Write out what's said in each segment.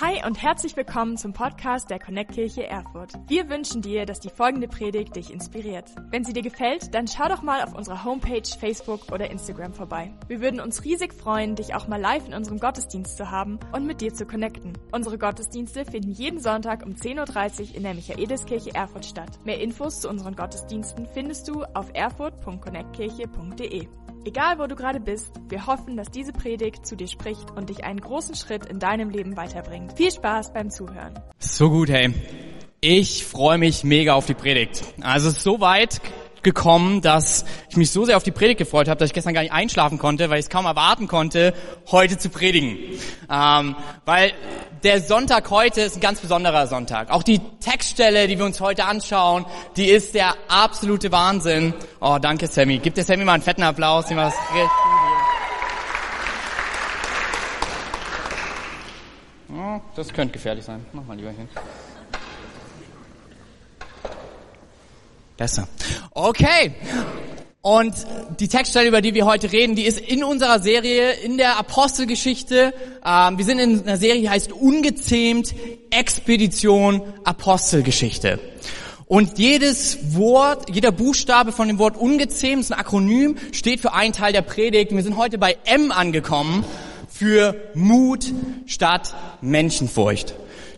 Hi und herzlich willkommen zum Podcast der Connect Kirche Erfurt. Wir wünschen dir, dass die folgende Predigt dich inspiriert. Wenn sie dir gefällt, dann schau doch mal auf unserer Homepage, Facebook oder Instagram vorbei. Wir würden uns riesig freuen, dich auch mal live in unserem Gottesdienst zu haben und mit dir zu connecten. Unsere Gottesdienste finden jeden Sonntag um 10.30 Uhr in der Michaeliskirche Erfurt statt. Mehr Infos zu unseren Gottesdiensten findest du auf erfurt.connectkirche.de. Egal wo du gerade bist, wir hoffen, dass diese Predigt zu dir spricht und dich einen großen Schritt in deinem Leben weiterbringt. Viel Spaß beim Zuhören. So gut, hey. Ich freue mich mega auf die Predigt. Also es ist so weit gekommen, dass ich mich so sehr auf die Predigt gefreut habe, dass ich gestern gar nicht einschlafen konnte, weil ich es kaum erwarten konnte, heute zu predigen. Ähm, weil der Sonntag heute ist ein ganz besonderer Sonntag. Auch die Textstelle, die wir uns heute anschauen, die ist der absolute Wahnsinn. Oh, danke Sammy. Gib der Sammy mal einen fetten Applaus. Die macht oh, das könnte gefährlich sein. Mach mal lieber hin. Besser. Okay. Und die Textstelle, über die wir heute reden, die ist in unserer Serie, in der Apostelgeschichte. Ähm, wir sind in einer Serie, die heißt Ungezähmt Expedition Apostelgeschichte. Und jedes Wort, jeder Buchstabe von dem Wort ungezähmt, ist ein Akronym, steht für einen Teil der Predigt. Wir sind heute bei M angekommen, für Mut statt Menschenfurcht.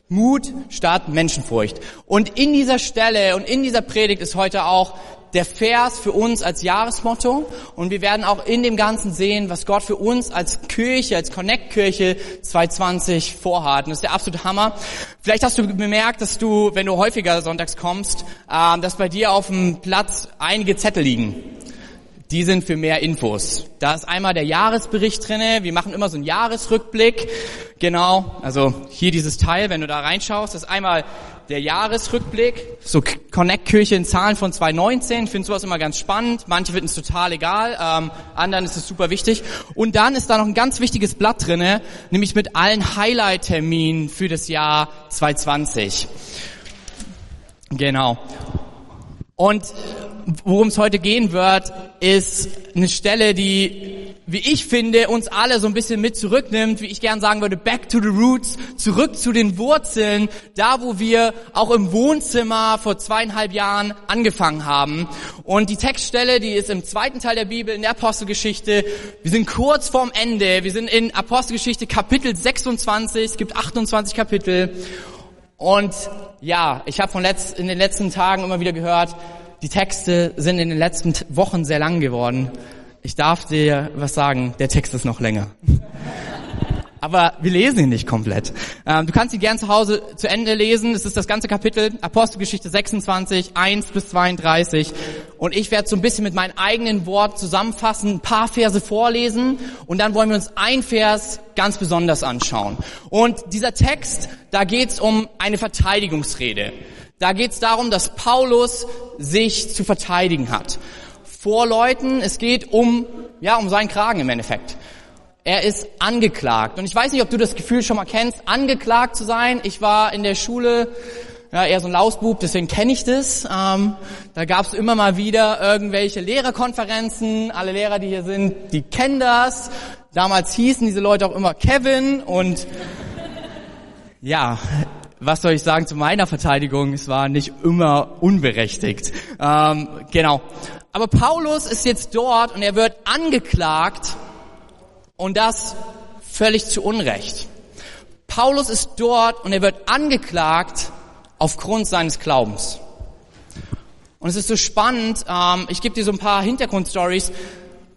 Mut statt Menschenfurcht. Und in dieser Stelle und in dieser Predigt ist heute auch der Vers für uns als Jahresmotto. Und wir werden auch in dem Ganzen sehen, was Gott für uns als Kirche, als Connect-Kirche 2020 vorhat. Und das ist der absolute Hammer. Vielleicht hast du bemerkt, dass du, wenn du häufiger sonntags kommst, äh, dass bei dir auf dem Platz einige Zettel liegen die sind für mehr Infos. Da ist einmal der Jahresbericht drinne. Wir machen immer so einen Jahresrückblick. Genau, also hier dieses Teil, wenn du da reinschaust, ist einmal der Jahresrückblick, so Connect-Kirche in Zahlen von 2019. Ich finde sowas immer ganz spannend. Manche finden es total egal, ähm, anderen ist es super wichtig. Und dann ist da noch ein ganz wichtiges Blatt drinne, nämlich mit allen Highlight-Terminen für das Jahr 2020. Genau. Und worum es heute gehen wird, ist eine Stelle, die, wie ich finde, uns alle so ein bisschen mit zurücknimmt, wie ich gern sagen würde, back to the roots, zurück zu den Wurzeln, da wo wir auch im Wohnzimmer vor zweieinhalb Jahren angefangen haben. Und die Textstelle, die ist im zweiten Teil der Bibel, in der Apostelgeschichte. Wir sind kurz vorm Ende, wir sind in Apostelgeschichte Kapitel 26, es gibt 28 Kapitel. Und ja, ich habe in den letzten Tagen immer wieder gehört, die Texte sind in den letzten Wochen sehr lang geworden. Ich darf dir was sagen, der Text ist noch länger. Aber wir lesen ihn nicht komplett. Ähm, du kannst ihn gern zu Hause zu Ende lesen. Es ist das ganze Kapitel, Apostelgeschichte 26, 1 bis 32. Und ich werde so ein bisschen mit meinen eigenen Worten zusammenfassen, ein paar Verse vorlesen und dann wollen wir uns ein Vers ganz besonders anschauen. Und dieser Text, da geht es um eine Verteidigungsrede. Da geht es darum, dass Paulus sich zu verteidigen hat. Vor Leuten, es geht um, ja, um seinen Kragen im Endeffekt. Er ist angeklagt. Und ich weiß nicht, ob du das Gefühl schon mal kennst, angeklagt zu sein. Ich war in der Schule ja, eher so ein Lausbub, deswegen kenne ich das. Ähm, da gab es immer mal wieder irgendwelche Lehrerkonferenzen. Alle Lehrer, die hier sind, die kennen das. Damals hießen diese Leute auch immer Kevin und ja, was soll ich sagen zu meiner Verteidigung? Es war nicht immer unberechtigt. Ähm, genau. Aber Paulus ist jetzt dort und er wird angeklagt und das völlig zu Unrecht. Paulus ist dort und er wird angeklagt aufgrund seines Glaubens. Und es ist so spannend, ähm, ich gebe dir so ein paar Hintergrundstories.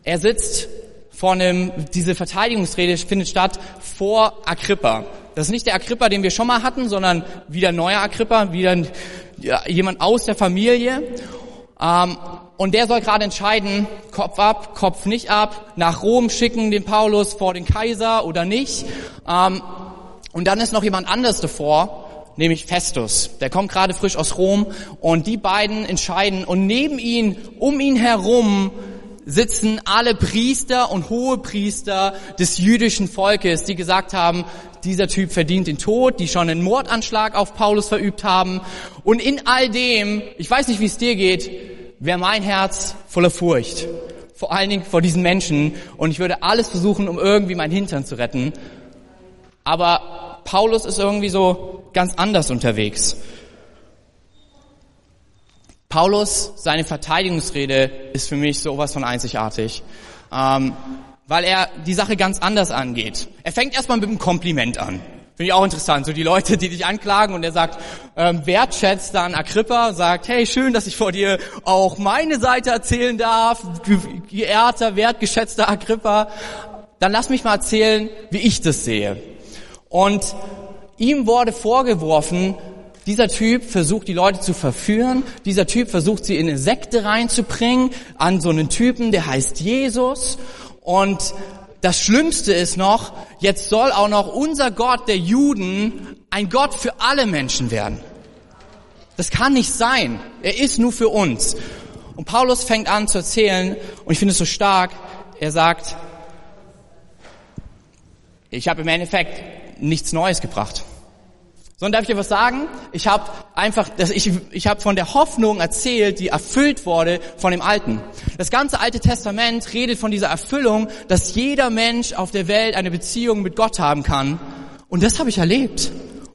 Er sitzt vor einem, diese Verteidigungsrede findet statt vor Agrippa. Das ist nicht der Agrippa, den wir schon mal hatten, sondern wieder neuer Agrippa, wieder ja, jemand aus der Familie. Ähm, und der soll gerade entscheiden, Kopf ab, Kopf nicht ab, nach Rom schicken den Paulus vor den Kaiser oder nicht. Ähm, und dann ist noch jemand anderes davor, nämlich Festus. Der kommt gerade frisch aus Rom und die beiden entscheiden und neben ihn, um ihn herum sitzen alle Priester und Hohepriester des jüdischen Volkes, die gesagt haben, dieser Typ verdient den Tod, die schon einen Mordanschlag auf Paulus verübt haben. Und in all dem, ich weiß nicht, wie es dir geht, wäre mein Herz voller Furcht. Vor allen Dingen vor diesen Menschen. Und ich würde alles versuchen, um irgendwie mein Hintern zu retten. Aber Paulus ist irgendwie so ganz anders unterwegs. Paulus, seine Verteidigungsrede ist für mich sowas von einzigartig, ähm, weil er die Sache ganz anders angeht. Er fängt erstmal mit einem Kompliment an. Finde ich auch interessant. So die Leute, die dich anklagen und er sagt, ähm, wertschätzt dann Agrippa, sagt, hey, schön, dass ich vor dir auch meine Seite erzählen darf, geehrter, wertgeschätzter Agrippa. Dann lass mich mal erzählen, wie ich das sehe. Und ihm wurde vorgeworfen, dieser Typ versucht, die Leute zu verführen. Dieser Typ versucht, sie in eine Sekte reinzubringen, an so einen Typen, der heißt Jesus. Und das Schlimmste ist noch, jetzt soll auch noch unser Gott der Juden ein Gott für alle Menschen werden. Das kann nicht sein. Er ist nur für uns. Und Paulus fängt an zu erzählen, und ich finde es so stark, er sagt, ich habe im Endeffekt nichts Neues gebracht. Sondern darf ich dir was sagen? Ich habe einfach, ich, ich habe von der Hoffnung erzählt, die erfüllt wurde von dem Alten. Das ganze Alte Testament redet von dieser Erfüllung, dass jeder Mensch auf der Welt eine Beziehung mit Gott haben kann. Und das habe ich erlebt.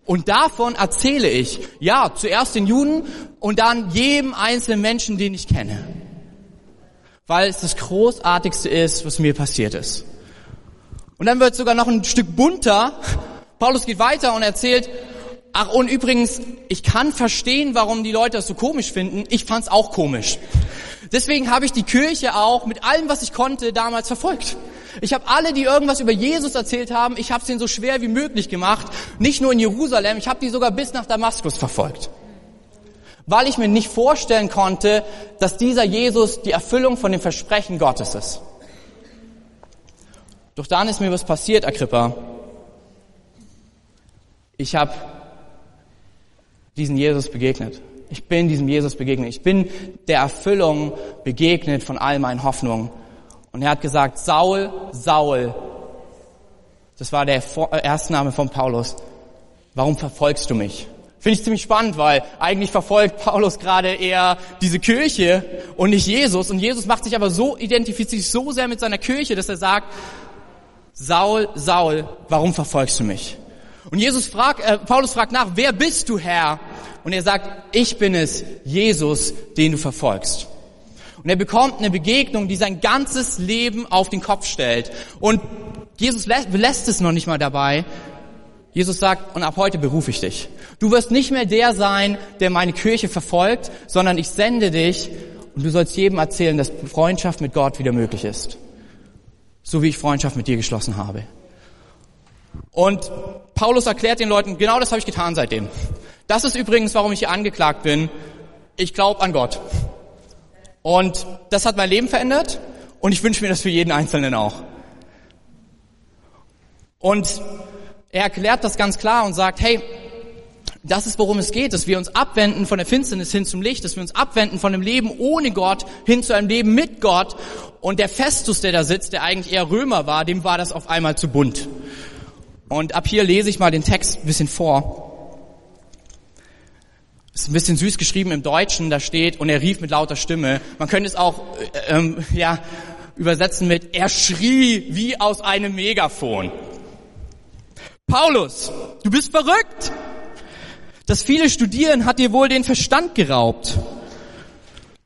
Und davon erzähle ich. Ja, zuerst den Juden und dann jedem einzelnen Menschen, den ich kenne. Weil es das Großartigste ist, was mir passiert ist. Und dann wird es sogar noch ein Stück bunter. Paulus geht weiter und erzählt, Ach, und übrigens, ich kann verstehen, warum die Leute das so komisch finden. Ich fand's auch komisch. Deswegen habe ich die Kirche auch mit allem, was ich konnte, damals verfolgt. Ich habe alle, die irgendwas über Jesus erzählt haben, ich habe es ihnen so schwer wie möglich gemacht. Nicht nur in Jerusalem, ich habe die sogar bis nach Damaskus verfolgt. Weil ich mir nicht vorstellen konnte, dass dieser Jesus die Erfüllung von dem Versprechen Gottes ist. Doch dann ist mir was passiert, Agrippa. Ich habe diesen Jesus begegnet. Ich bin diesem Jesus begegnet. Ich bin der Erfüllung begegnet von all meinen Hoffnungen. Und er hat gesagt, Saul, Saul, das war der äh, Erstname von Paulus, warum verfolgst du mich? Finde ich ziemlich spannend, weil eigentlich verfolgt Paulus gerade eher diese Kirche und nicht Jesus. Und Jesus macht sich aber so, identifiziert sich so sehr mit seiner Kirche, dass er sagt, Saul, Saul, warum verfolgst du mich? Und Jesus fragt, äh, Paulus fragt nach, wer bist du Herr? Und er sagt, ich bin es, Jesus, den du verfolgst. Und er bekommt eine Begegnung, die sein ganzes Leben auf den Kopf stellt. Und Jesus lässt es noch nicht mal dabei. Jesus sagt, und ab heute berufe ich dich. Du wirst nicht mehr der sein, der meine Kirche verfolgt, sondern ich sende dich und du sollst jedem erzählen, dass Freundschaft mit Gott wieder möglich ist. So wie ich Freundschaft mit dir geschlossen habe. Und Paulus erklärt den Leuten, genau das habe ich getan seitdem. Das ist übrigens, warum ich hier angeklagt bin. Ich glaube an Gott. Und das hat mein Leben verändert und ich wünsche mir das für jeden Einzelnen auch. Und er erklärt das ganz klar und sagt, hey, das ist, worum es geht, dass wir uns abwenden von der Finsternis hin zum Licht, dass wir uns abwenden von einem Leben ohne Gott hin zu einem Leben mit Gott. Und der Festus, der da sitzt, der eigentlich eher Römer war, dem war das auf einmal zu bunt. Und ab hier lese ich mal den Text ein bisschen vor. Ist ein bisschen süß geschrieben im Deutschen, da steht, und er rief mit lauter Stimme. Man könnte es auch, äh, ähm, ja, übersetzen mit, er schrie wie aus einem Megafon. Paulus, du bist verrückt! Das viele Studieren hat dir wohl den Verstand geraubt.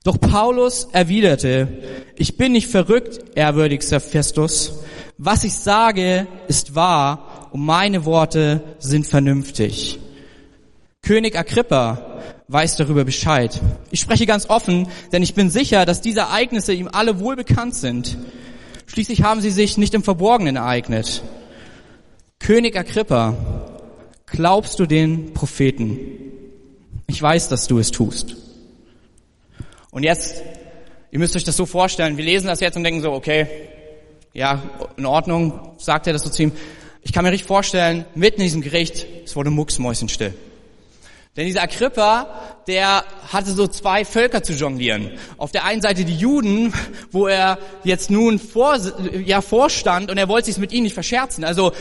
Doch Paulus erwiderte, ich bin nicht verrückt, ehrwürdigster Festus. Was ich sage, ist wahr und meine Worte sind vernünftig. König Agrippa weiß darüber Bescheid. Ich spreche ganz offen, denn ich bin sicher, dass diese Ereignisse ihm alle wohl bekannt sind. Schließlich haben sie sich nicht im Verborgenen ereignet. König Agrippa, glaubst du den Propheten? Ich weiß, dass du es tust. Und jetzt, ihr müsst euch das so vorstellen, wir lesen das jetzt und denken so, okay, ja, in Ordnung, sagt er das so zu ihm. Ich kann mir richtig vorstellen, mitten in diesem Gericht, es wurde mucksmäuschenstill. Denn dieser Agrippa, der hatte so zwei Völker zu jonglieren. Auf der einen Seite die Juden, wo er jetzt nun vor, ja, vorstand und er wollte sich mit ihnen nicht verscherzen. Also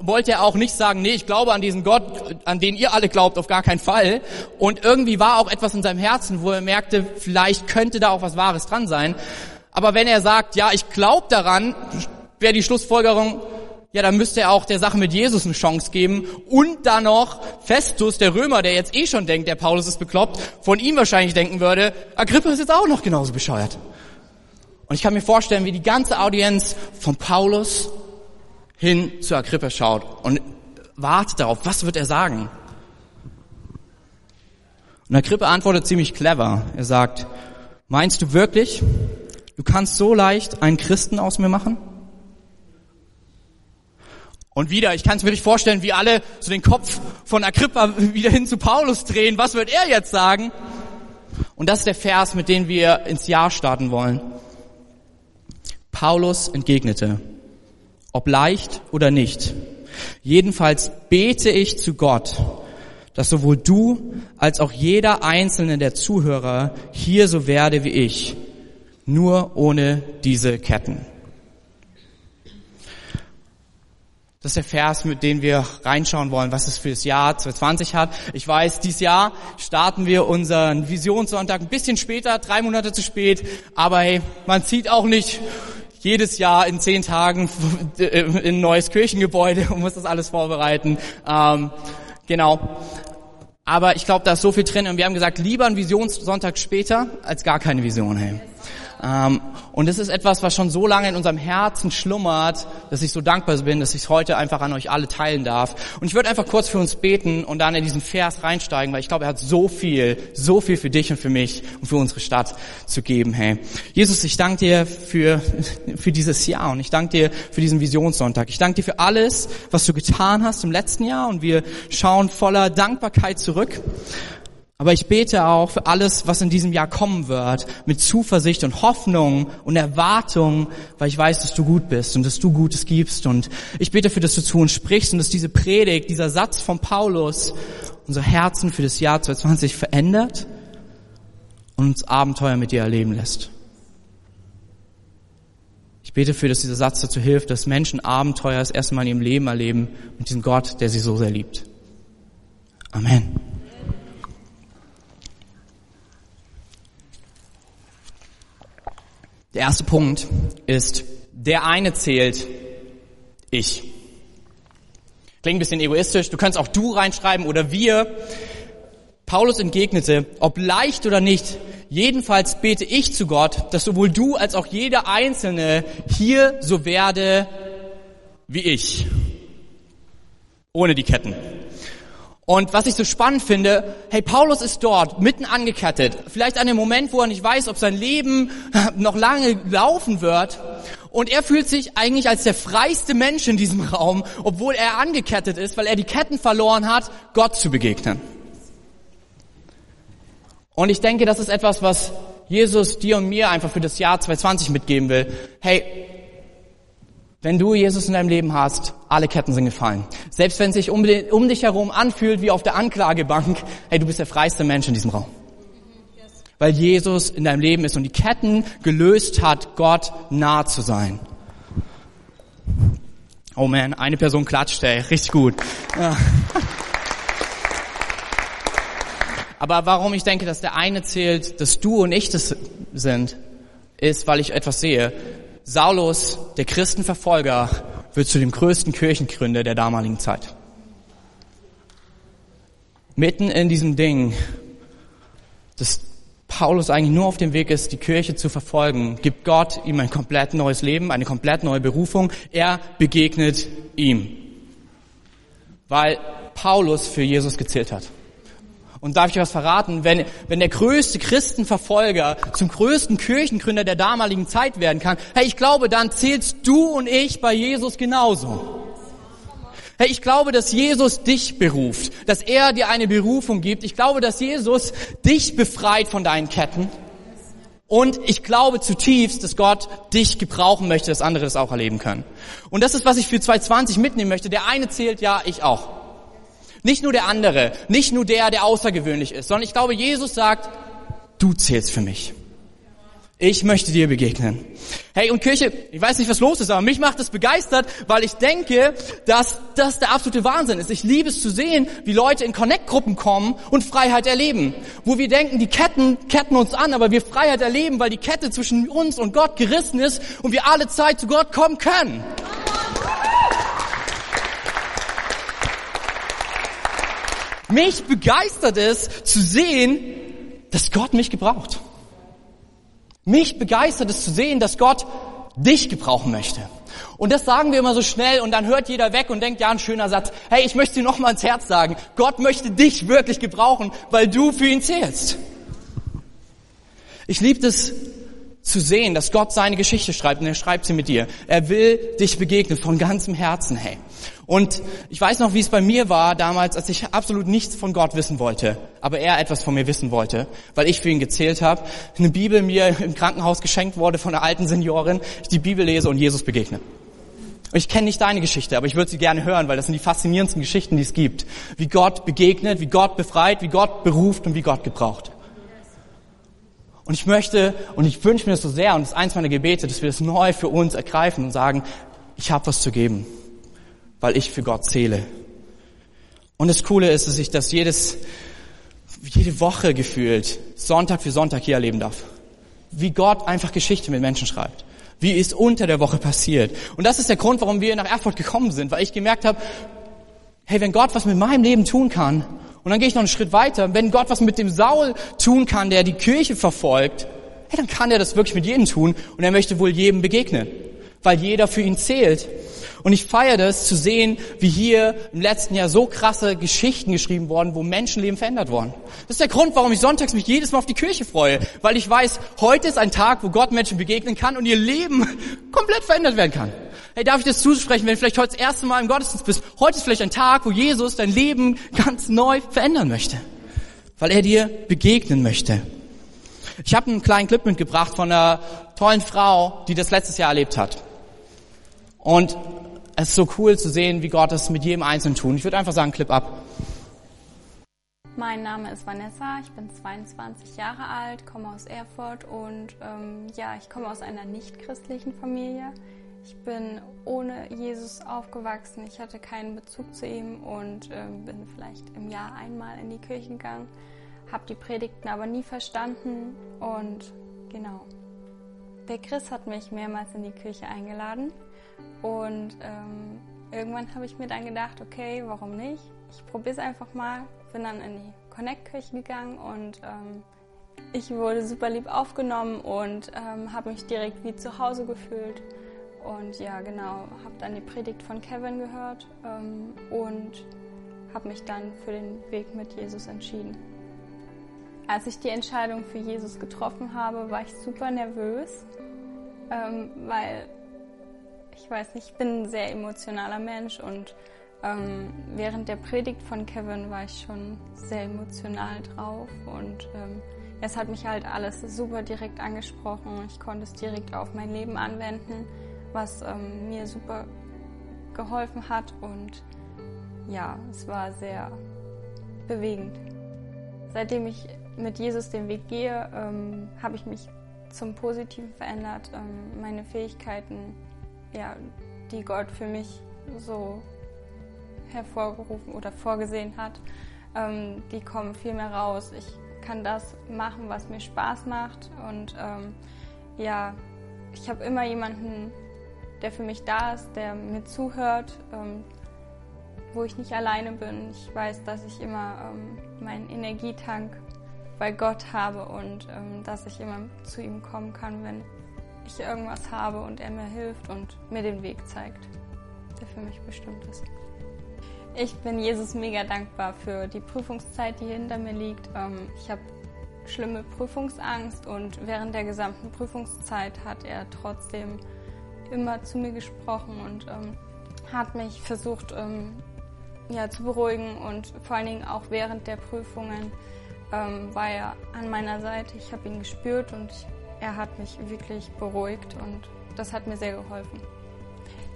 wollte er auch nicht sagen, nee, ich glaube an diesen Gott, an den ihr alle glaubt, auf gar keinen Fall. Und irgendwie war auch etwas in seinem Herzen, wo er merkte, vielleicht könnte da auch was Wahres dran sein. Aber wenn er sagt, ja, ich glaube daran, wäre die Schlussfolgerung, ja, dann müsste er auch der Sache mit Jesus eine Chance geben und dann noch Festus, der Römer, der jetzt eh schon denkt, der Paulus ist bekloppt, von ihm wahrscheinlich denken würde, Agrippa ist jetzt auch noch genauso bescheuert. Und ich kann mir vorstellen, wie die ganze Audienz von Paulus hin zu Agrippa schaut und wartet darauf, was wird er sagen? Und Agrippa antwortet ziemlich clever. Er sagt, meinst du wirklich, du kannst so leicht einen Christen aus mir machen? Und wieder, ich kann es mir nicht vorstellen, wie alle so den Kopf von Agrippa wieder hin zu Paulus drehen. Was wird er jetzt sagen? Und das ist der Vers, mit dem wir ins Jahr starten wollen. Paulus entgegnete, ob leicht oder nicht. Jedenfalls bete ich zu Gott, dass sowohl du als auch jeder einzelne der Zuhörer hier so werde wie ich, nur ohne diese Ketten. Das ist der Vers, mit dem wir reinschauen wollen, was es für das Jahr 2020 hat. Ich weiß, dieses Jahr starten wir unseren Visionssonntag ein bisschen später, drei Monate zu spät, aber hey, man zieht auch nicht jedes Jahr in zehn Tagen in ein neues Kirchengebäude und muss das alles vorbereiten. Ähm, genau. Aber ich glaube, da ist so viel drin und wir haben gesagt, lieber ein Visionssonntag später als gar keine Vision. Hey. Ähm, und es ist etwas, was schon so lange in unserem Herzen schlummert, dass ich so dankbar bin, dass ich es heute einfach an euch alle teilen darf. Und ich würde einfach kurz für uns beten und dann in diesen Vers reinsteigen, weil ich glaube, er hat so viel, so viel für dich und für mich und für unsere Stadt zu geben. Hey, Jesus, ich danke dir für, für dieses Jahr und ich danke dir für diesen Visionssonntag. Ich danke dir für alles, was du getan hast im letzten Jahr und wir schauen voller Dankbarkeit zurück. Aber ich bete auch für alles, was in diesem Jahr kommen wird, mit Zuversicht und Hoffnung und Erwartung, weil ich weiß, dass du gut bist und dass du Gutes gibst. Und ich bete für, dass du zu uns sprichst und dass diese Predigt, dieser Satz von Paulus, unser Herzen für das Jahr 2020 verändert und uns Abenteuer mit dir erleben lässt. Ich bete für, dass dieser Satz dazu hilft, dass Menschen Abenteuer das erste Mal in ihrem Leben erleben mit diesem Gott, der sie so sehr liebt. Amen. Der erste Punkt ist, der eine zählt, ich. Klingt ein bisschen egoistisch, du kannst auch du reinschreiben oder wir. Paulus entgegnete, ob leicht oder nicht, jedenfalls bete ich zu Gott, dass sowohl du als auch jeder Einzelne hier so werde wie ich. Ohne die Ketten. Und was ich so spannend finde, hey, Paulus ist dort, mitten angekettet, vielleicht an dem Moment, wo er nicht weiß, ob sein Leben noch lange laufen wird. Und er fühlt sich eigentlich als der freiste Mensch in diesem Raum, obwohl er angekettet ist, weil er die Ketten verloren hat, Gott zu begegnen. Und ich denke, das ist etwas, was Jesus dir und mir einfach für das Jahr 2020 mitgeben will. Hey, wenn du Jesus in deinem Leben hast, alle Ketten sind gefallen. Selbst wenn es sich um, um, dich herum anfühlt wie auf der Anklagebank, hey, du bist der freiste Mensch in diesem Raum. Weil Jesus in deinem Leben ist und die Ketten gelöst hat, Gott nah zu sein. Oh man, eine Person klatscht, ey, richtig gut. Ja. Aber warum ich denke, dass der eine zählt, dass du und ich das sind, ist, weil ich etwas sehe. Saulus, der Christenverfolger, wird zu dem größten Kirchengründer der damaligen Zeit. Mitten in diesem Ding, dass Paulus eigentlich nur auf dem Weg ist, die Kirche zu verfolgen, gibt Gott ihm ein komplett neues Leben, eine komplett neue Berufung. Er begegnet ihm, weil Paulus für Jesus gezählt hat. Und darf ich was verraten? Wenn, wenn der größte Christenverfolger zum größten Kirchengründer der damaligen Zeit werden kann, hey, ich glaube, dann zählst du und ich bei Jesus genauso. Hey, ich glaube, dass Jesus dich beruft, dass er dir eine Berufung gibt. Ich glaube, dass Jesus dich befreit von deinen Ketten. Und ich glaube zutiefst, dass Gott dich gebrauchen möchte, dass andere das auch erleben können. Und das ist, was ich für 2020 mitnehmen möchte. Der eine zählt, ja, ich auch. Nicht nur der andere, nicht nur der, der außergewöhnlich ist, sondern ich glaube, Jesus sagt, du zählst für mich. Ich möchte dir begegnen. Hey, und Kirche, ich weiß nicht, was los ist, aber mich macht es begeistert, weil ich denke, dass das der absolute Wahnsinn ist. Ich liebe es zu sehen, wie Leute in Connect-Gruppen kommen und Freiheit erleben. Wo wir denken, die Ketten ketten uns an, aber wir Freiheit erleben, weil die Kette zwischen uns und Gott gerissen ist und wir alle Zeit zu Gott kommen können. Mich begeistert es zu sehen, dass Gott mich gebraucht. Mich begeistert es zu sehen, dass Gott dich gebrauchen möchte. Und das sagen wir immer so schnell und dann hört jeder weg und denkt, ja, ein schöner Satz. Hey, ich möchte dir noch mal ins Herz sagen. Gott möchte dich wirklich gebrauchen, weil du für ihn zählst. Ich liebe es zu sehen, dass Gott seine Geschichte schreibt und er schreibt sie mit dir. Er will dich begegnen von ganzem Herzen, hey. Und ich weiß noch, wie es bei mir war damals, als ich absolut nichts von Gott wissen wollte, aber er etwas von mir wissen wollte, weil ich für ihn gezählt habe. Eine Bibel mir im Krankenhaus geschenkt wurde von einer alten Seniorin, ich die Bibel lese und Jesus begegne. Ich kenne nicht deine Geschichte, aber ich würde sie gerne hören, weil das sind die faszinierendsten Geschichten, die es gibt. Wie Gott begegnet, wie Gott befreit, wie Gott beruft und wie Gott gebraucht. Und ich möchte und ich wünsche mir das so sehr und das ist eins meiner Gebete, dass wir das neu für uns ergreifen und sagen, ich habe was zu geben, weil ich für Gott zähle. Und das Coole ist, dass ich das jedes, jede Woche gefühlt, Sonntag für Sonntag hier erleben darf. Wie Gott einfach Geschichte mit Menschen schreibt. Wie es unter der Woche passiert. Und das ist der Grund, warum wir nach Erfurt gekommen sind, weil ich gemerkt habe, hey, wenn Gott was mit meinem Leben tun kann, und dann gehe ich noch einen Schritt weiter, wenn Gott was mit dem Saul tun kann, der die Kirche verfolgt, hey, dann kann er das wirklich mit jedem tun und er möchte wohl jedem begegnen, weil jeder für ihn zählt. Und ich feiere das zu sehen, wie hier im letzten Jahr so krasse Geschichten geschrieben worden, wo Menschenleben verändert wurden. Das ist der Grund, warum ich sonntags mich jedes Mal auf die Kirche freue, weil ich weiß, heute ist ein Tag, wo Gott Menschen begegnen kann und ihr Leben komplett verändert werden kann. Hey, darf ich das zusprechen, wenn du vielleicht heute das erste Mal im Gottesdienst bist? Heute ist vielleicht ein Tag, wo Jesus dein Leben ganz neu verändern möchte, weil er dir begegnen möchte. Ich habe einen kleinen Clip mitgebracht von einer tollen Frau, die das letztes Jahr erlebt hat. Und es ist so cool zu sehen, wie Gott es mit jedem Einzelnen tut. Ich würde einfach sagen, Clip ab. Mein Name ist Vanessa, ich bin 22 Jahre alt, komme aus Erfurt und ähm, ja, ich komme aus einer nicht-christlichen Familie. Ich bin ohne Jesus aufgewachsen, ich hatte keinen Bezug zu ihm und ähm, bin vielleicht im Jahr einmal in die Kirche gegangen, habe die Predigten aber nie verstanden und genau. Der Chris hat mich mehrmals in die Kirche eingeladen und ähm, irgendwann habe ich mir dann gedacht, okay, warum nicht? Ich probiere es einfach mal. Bin dann in die Connect-Kirche gegangen und ähm, ich wurde super lieb aufgenommen und ähm, habe mich direkt wie zu Hause gefühlt. Und ja, genau, habe dann die Predigt von Kevin gehört ähm, und habe mich dann für den Weg mit Jesus entschieden. Als ich die Entscheidung für Jesus getroffen habe, war ich super nervös, ähm, weil ich weiß nicht, ich bin ein sehr emotionaler Mensch und ähm, während der Predigt von Kevin war ich schon sehr emotional drauf und ähm, es hat mich halt alles super direkt angesprochen. Ich konnte es direkt auf mein Leben anwenden, was ähm, mir super geholfen hat und ja, es war sehr bewegend. Seitdem ich mit Jesus den Weg gehe, ähm, habe ich mich zum Positiven verändert. Ähm, meine Fähigkeiten ja, die Gott für mich so hervorgerufen oder vorgesehen hat, ähm, die kommen viel mehr raus. Ich kann das machen, was mir Spaß macht und ähm, ja, ich habe immer jemanden, der für mich da ist, der mir zuhört, ähm, wo ich nicht alleine bin. Ich weiß, dass ich immer ähm, meinen Energietank bei Gott habe und ähm, dass ich immer zu ihm kommen kann, wenn ich irgendwas habe und er mir hilft und mir den Weg zeigt, der für mich bestimmt ist. Ich bin Jesus mega dankbar für die Prüfungszeit, die hinter mir liegt. Ähm, ich habe schlimme Prüfungsangst und während der gesamten Prüfungszeit hat er trotzdem immer zu mir gesprochen und ähm, hat mich versucht ähm, ja, zu beruhigen und vor allen Dingen auch während der Prüfungen war er an meiner Seite. Ich habe ihn gespürt und ich er hat mich wirklich beruhigt und das hat mir sehr geholfen.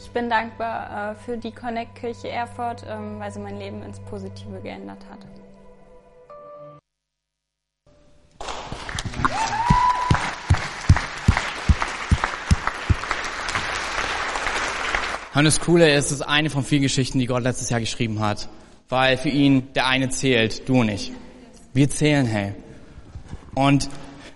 Ich bin dankbar äh, für die Connect Kirche Erfurt, ähm, weil sie mein Leben ins Positive geändert hat. Das Coole ist, es ist eine von vielen Geschichten, die Gott letztes Jahr geschrieben hat. Weil für ihn der eine zählt, du nicht. Wir zählen, hey. Und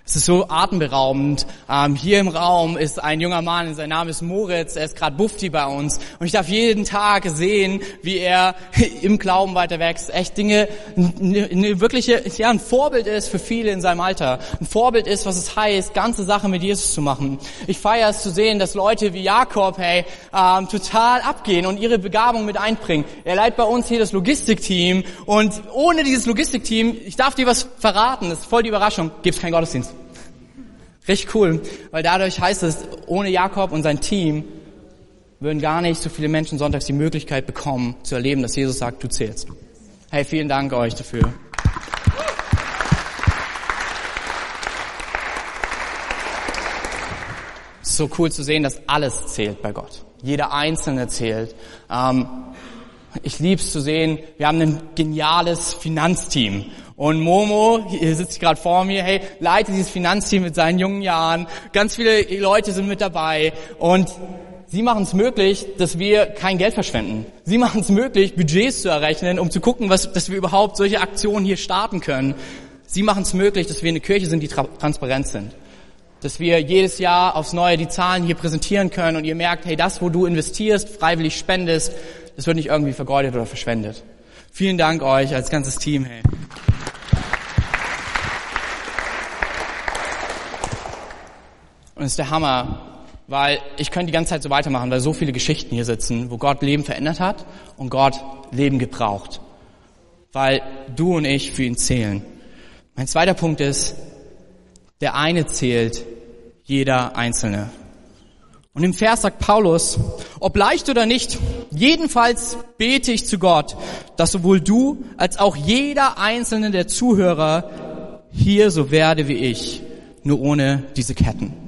Es ist so atemberaubend. Ähm, hier im Raum ist ein junger Mann, sein Name ist Moritz, er ist gerade Bufti bei uns. Und ich darf jeden Tag sehen, wie er im Glauben weiter wächst. Echt Dinge, eine, wirkliche, ja, ein Vorbild ist für viele in seinem Alter. Ein Vorbild ist, was es heißt, ganze Sache mit Jesus zu machen. Ich feiere es zu sehen, dass Leute wie Jakob, hey, ähm, total abgehen und ihre Begabung mit einbringen. Er leitet bei uns hier das Logistikteam und ohne dieses Logistikteam, ich darf dir was verraten, das ist voll die Überraschung, gibt es keinen Gottesdienst. Richtig cool, weil dadurch heißt es, ohne Jakob und sein Team würden gar nicht so viele Menschen sonntags die Möglichkeit bekommen, zu erleben, dass Jesus sagt, du zählst. Hey, vielen Dank euch dafür. So cool zu sehen, dass alles zählt bei Gott. Jeder Einzelne zählt. Ähm, ich lieb's zu sehen, wir haben ein geniales Finanzteam. Und Momo, hier sitzt gerade vor mir, hey, leitet dieses Finanzteam mit seinen jungen Jahren. Ganz viele Leute sind mit dabei. Und sie machen es möglich, dass wir kein Geld verschwenden. Sie machen es möglich, Budgets zu errechnen, um zu gucken, was, dass wir überhaupt solche Aktionen hier starten können. Sie machen es möglich, dass wir eine Kirche sind, die tra transparent sind. Dass wir jedes Jahr aufs Neue die Zahlen hier präsentieren können und ihr merkt, hey, das, wo du investierst, freiwillig spendest, das wird nicht irgendwie vergeudet oder verschwendet. Vielen Dank euch als ganzes Team. Hey. Und es ist der Hammer, weil ich könnte die ganze Zeit so weitermachen, weil so viele Geschichten hier sitzen, wo Gott Leben verändert hat und Gott Leben gebraucht. Weil du und ich für ihn zählen. Mein zweiter Punkt ist, der eine zählt, jeder Einzelne. Und im Vers sagt Paulus, ob leicht oder nicht, jedenfalls bete ich zu Gott, dass sowohl du als auch jeder einzelne der Zuhörer hier so werde wie ich, nur ohne diese Ketten.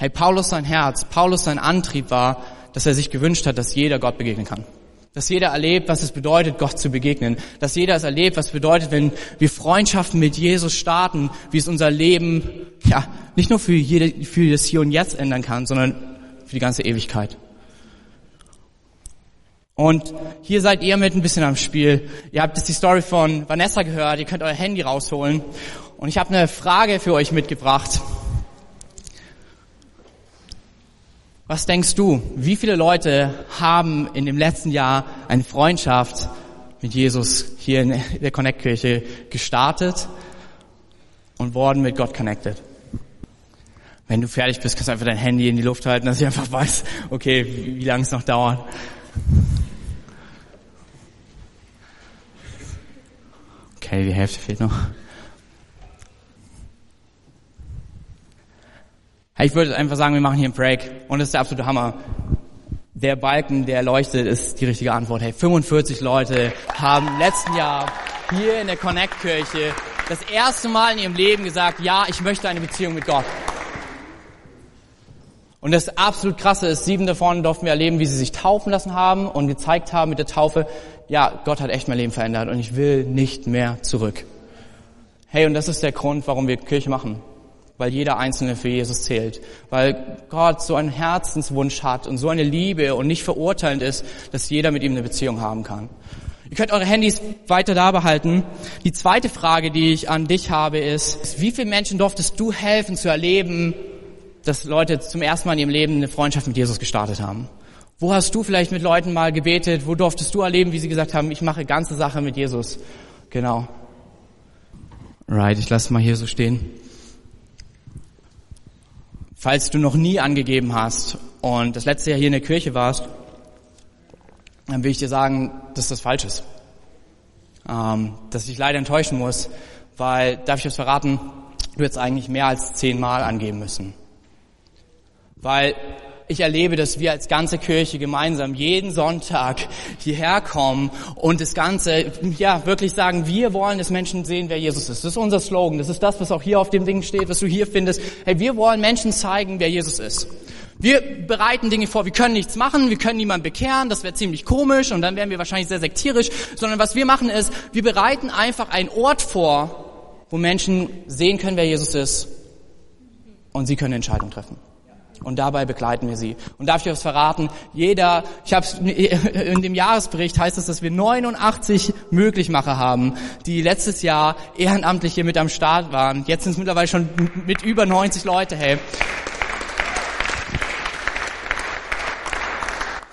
Hey, Paulus sein Herz, Paulus sein Antrieb war, dass er sich gewünscht hat, dass jeder Gott begegnen kann. Dass jeder erlebt, was es bedeutet, Gott zu begegnen. Dass jeder es erlebt, was es bedeutet, wenn wir Freundschaften mit Jesus starten, wie es unser Leben, ja, nicht nur für jede, für das Hier und Jetzt ändern kann, sondern für die ganze Ewigkeit. Und hier seid ihr mit ein bisschen am Spiel. Ihr habt jetzt die Story von Vanessa gehört, ihr könnt euer Handy rausholen. Und ich habe eine Frage für euch mitgebracht. Was denkst du, wie viele Leute haben in dem letzten Jahr eine Freundschaft mit Jesus hier in der Connect-Kirche gestartet und worden mit Gott connected? Wenn du fertig bist, kannst du einfach dein Handy in die Luft halten, dass ich einfach weiß, okay, wie lange es noch dauert. Okay, die Hälfte fehlt noch. Ich würde einfach sagen, wir machen hier einen Break. Und das ist der absolute Hammer. Der Balken, der leuchtet, ist die richtige Antwort. Hey, 45 Leute haben letzten Jahr hier in der Connect-Kirche das erste Mal in ihrem Leben gesagt, ja, ich möchte eine Beziehung mit Gott. Und das absolut krasse ist, sieben davon durften wir erleben, wie sie sich taufen lassen haben und gezeigt haben mit der Taufe, ja, Gott hat echt mein Leben verändert und ich will nicht mehr zurück. Hey, und das ist der Grund, warum wir Kirche machen. Weil jeder Einzelne für Jesus zählt. Weil Gott so einen Herzenswunsch hat und so eine Liebe und nicht verurteilend ist, dass jeder mit ihm eine Beziehung haben kann. Ihr könnt eure Handys weiter da behalten. Die zweite Frage, die ich an dich habe, ist, wie viele Menschen durftest du helfen zu erleben, dass Leute zum ersten Mal in ihrem Leben eine Freundschaft mit Jesus gestartet haben? Wo hast du vielleicht mit Leuten mal gebetet? Wo durftest du erleben, wie sie gesagt haben, ich mache ganze Sache mit Jesus? Genau. Right, ich lasse mal hier so stehen. Falls du noch nie angegeben hast und das letzte Jahr hier in der Kirche warst, dann will ich dir sagen, dass das falsch ist. Ähm, dass ich leider enttäuschen muss, weil, darf ich das verraten, du jetzt eigentlich mehr als zehnmal angeben müssen. Weil ich erlebe, dass wir als ganze Kirche gemeinsam jeden Sonntag hierher kommen und das Ganze, ja, wirklich sagen, wir wollen, dass Menschen sehen, wer Jesus ist. Das ist unser Slogan. Das ist das, was auch hier auf dem Ding steht, was du hier findest. Hey, wir wollen Menschen zeigen, wer Jesus ist. Wir bereiten Dinge vor, wir können nichts machen, wir können niemanden bekehren, das wäre ziemlich komisch und dann wären wir wahrscheinlich sehr sektierisch, sondern was wir machen ist, wir bereiten einfach einen Ort vor, wo Menschen sehen können, wer Jesus ist und sie können Entscheidungen treffen. Und dabei begleiten wir sie. Und darf ich euch was verraten? Jeder, ich habe in dem Jahresbericht heißt es, dass wir 89 Möglichmacher haben, die letztes Jahr ehrenamtlich hier mit am Start waren. Jetzt sind es mittlerweile schon mit über 90 Leute. Hey,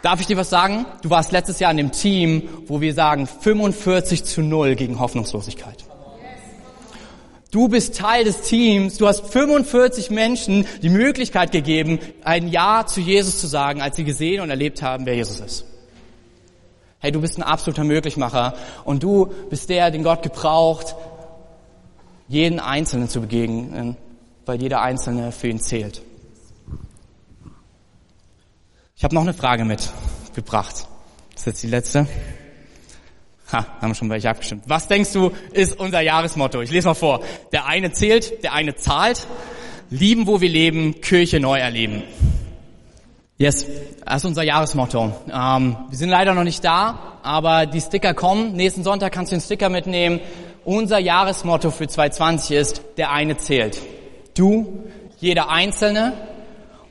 Darf ich dir was sagen? Du warst letztes Jahr in dem Team, wo wir sagen 45 zu 0 gegen Hoffnungslosigkeit. Du bist Teil des Teams. Du hast 45 Menschen die Möglichkeit gegeben, ein Ja zu Jesus zu sagen, als sie gesehen und erlebt haben, wer Jesus ist. Hey, du bist ein absoluter Möglichmacher und du bist der, den Gott gebraucht, jeden Einzelnen zu begegnen, weil jeder Einzelne für ihn zählt. Ich habe noch eine Frage mitgebracht. Das ist jetzt die letzte. Ha, haben schon welche abgestimmt. Was denkst du, ist unser Jahresmotto? Ich lese mal vor. Der eine zählt, der eine zahlt. Lieben, wo wir leben, Kirche neu erleben. Yes, das ist unser Jahresmotto. Ähm, wir sind leider noch nicht da, aber die Sticker kommen. Nächsten Sonntag kannst du den Sticker mitnehmen. Unser Jahresmotto für 2020 ist, der eine zählt. Du, jeder Einzelne.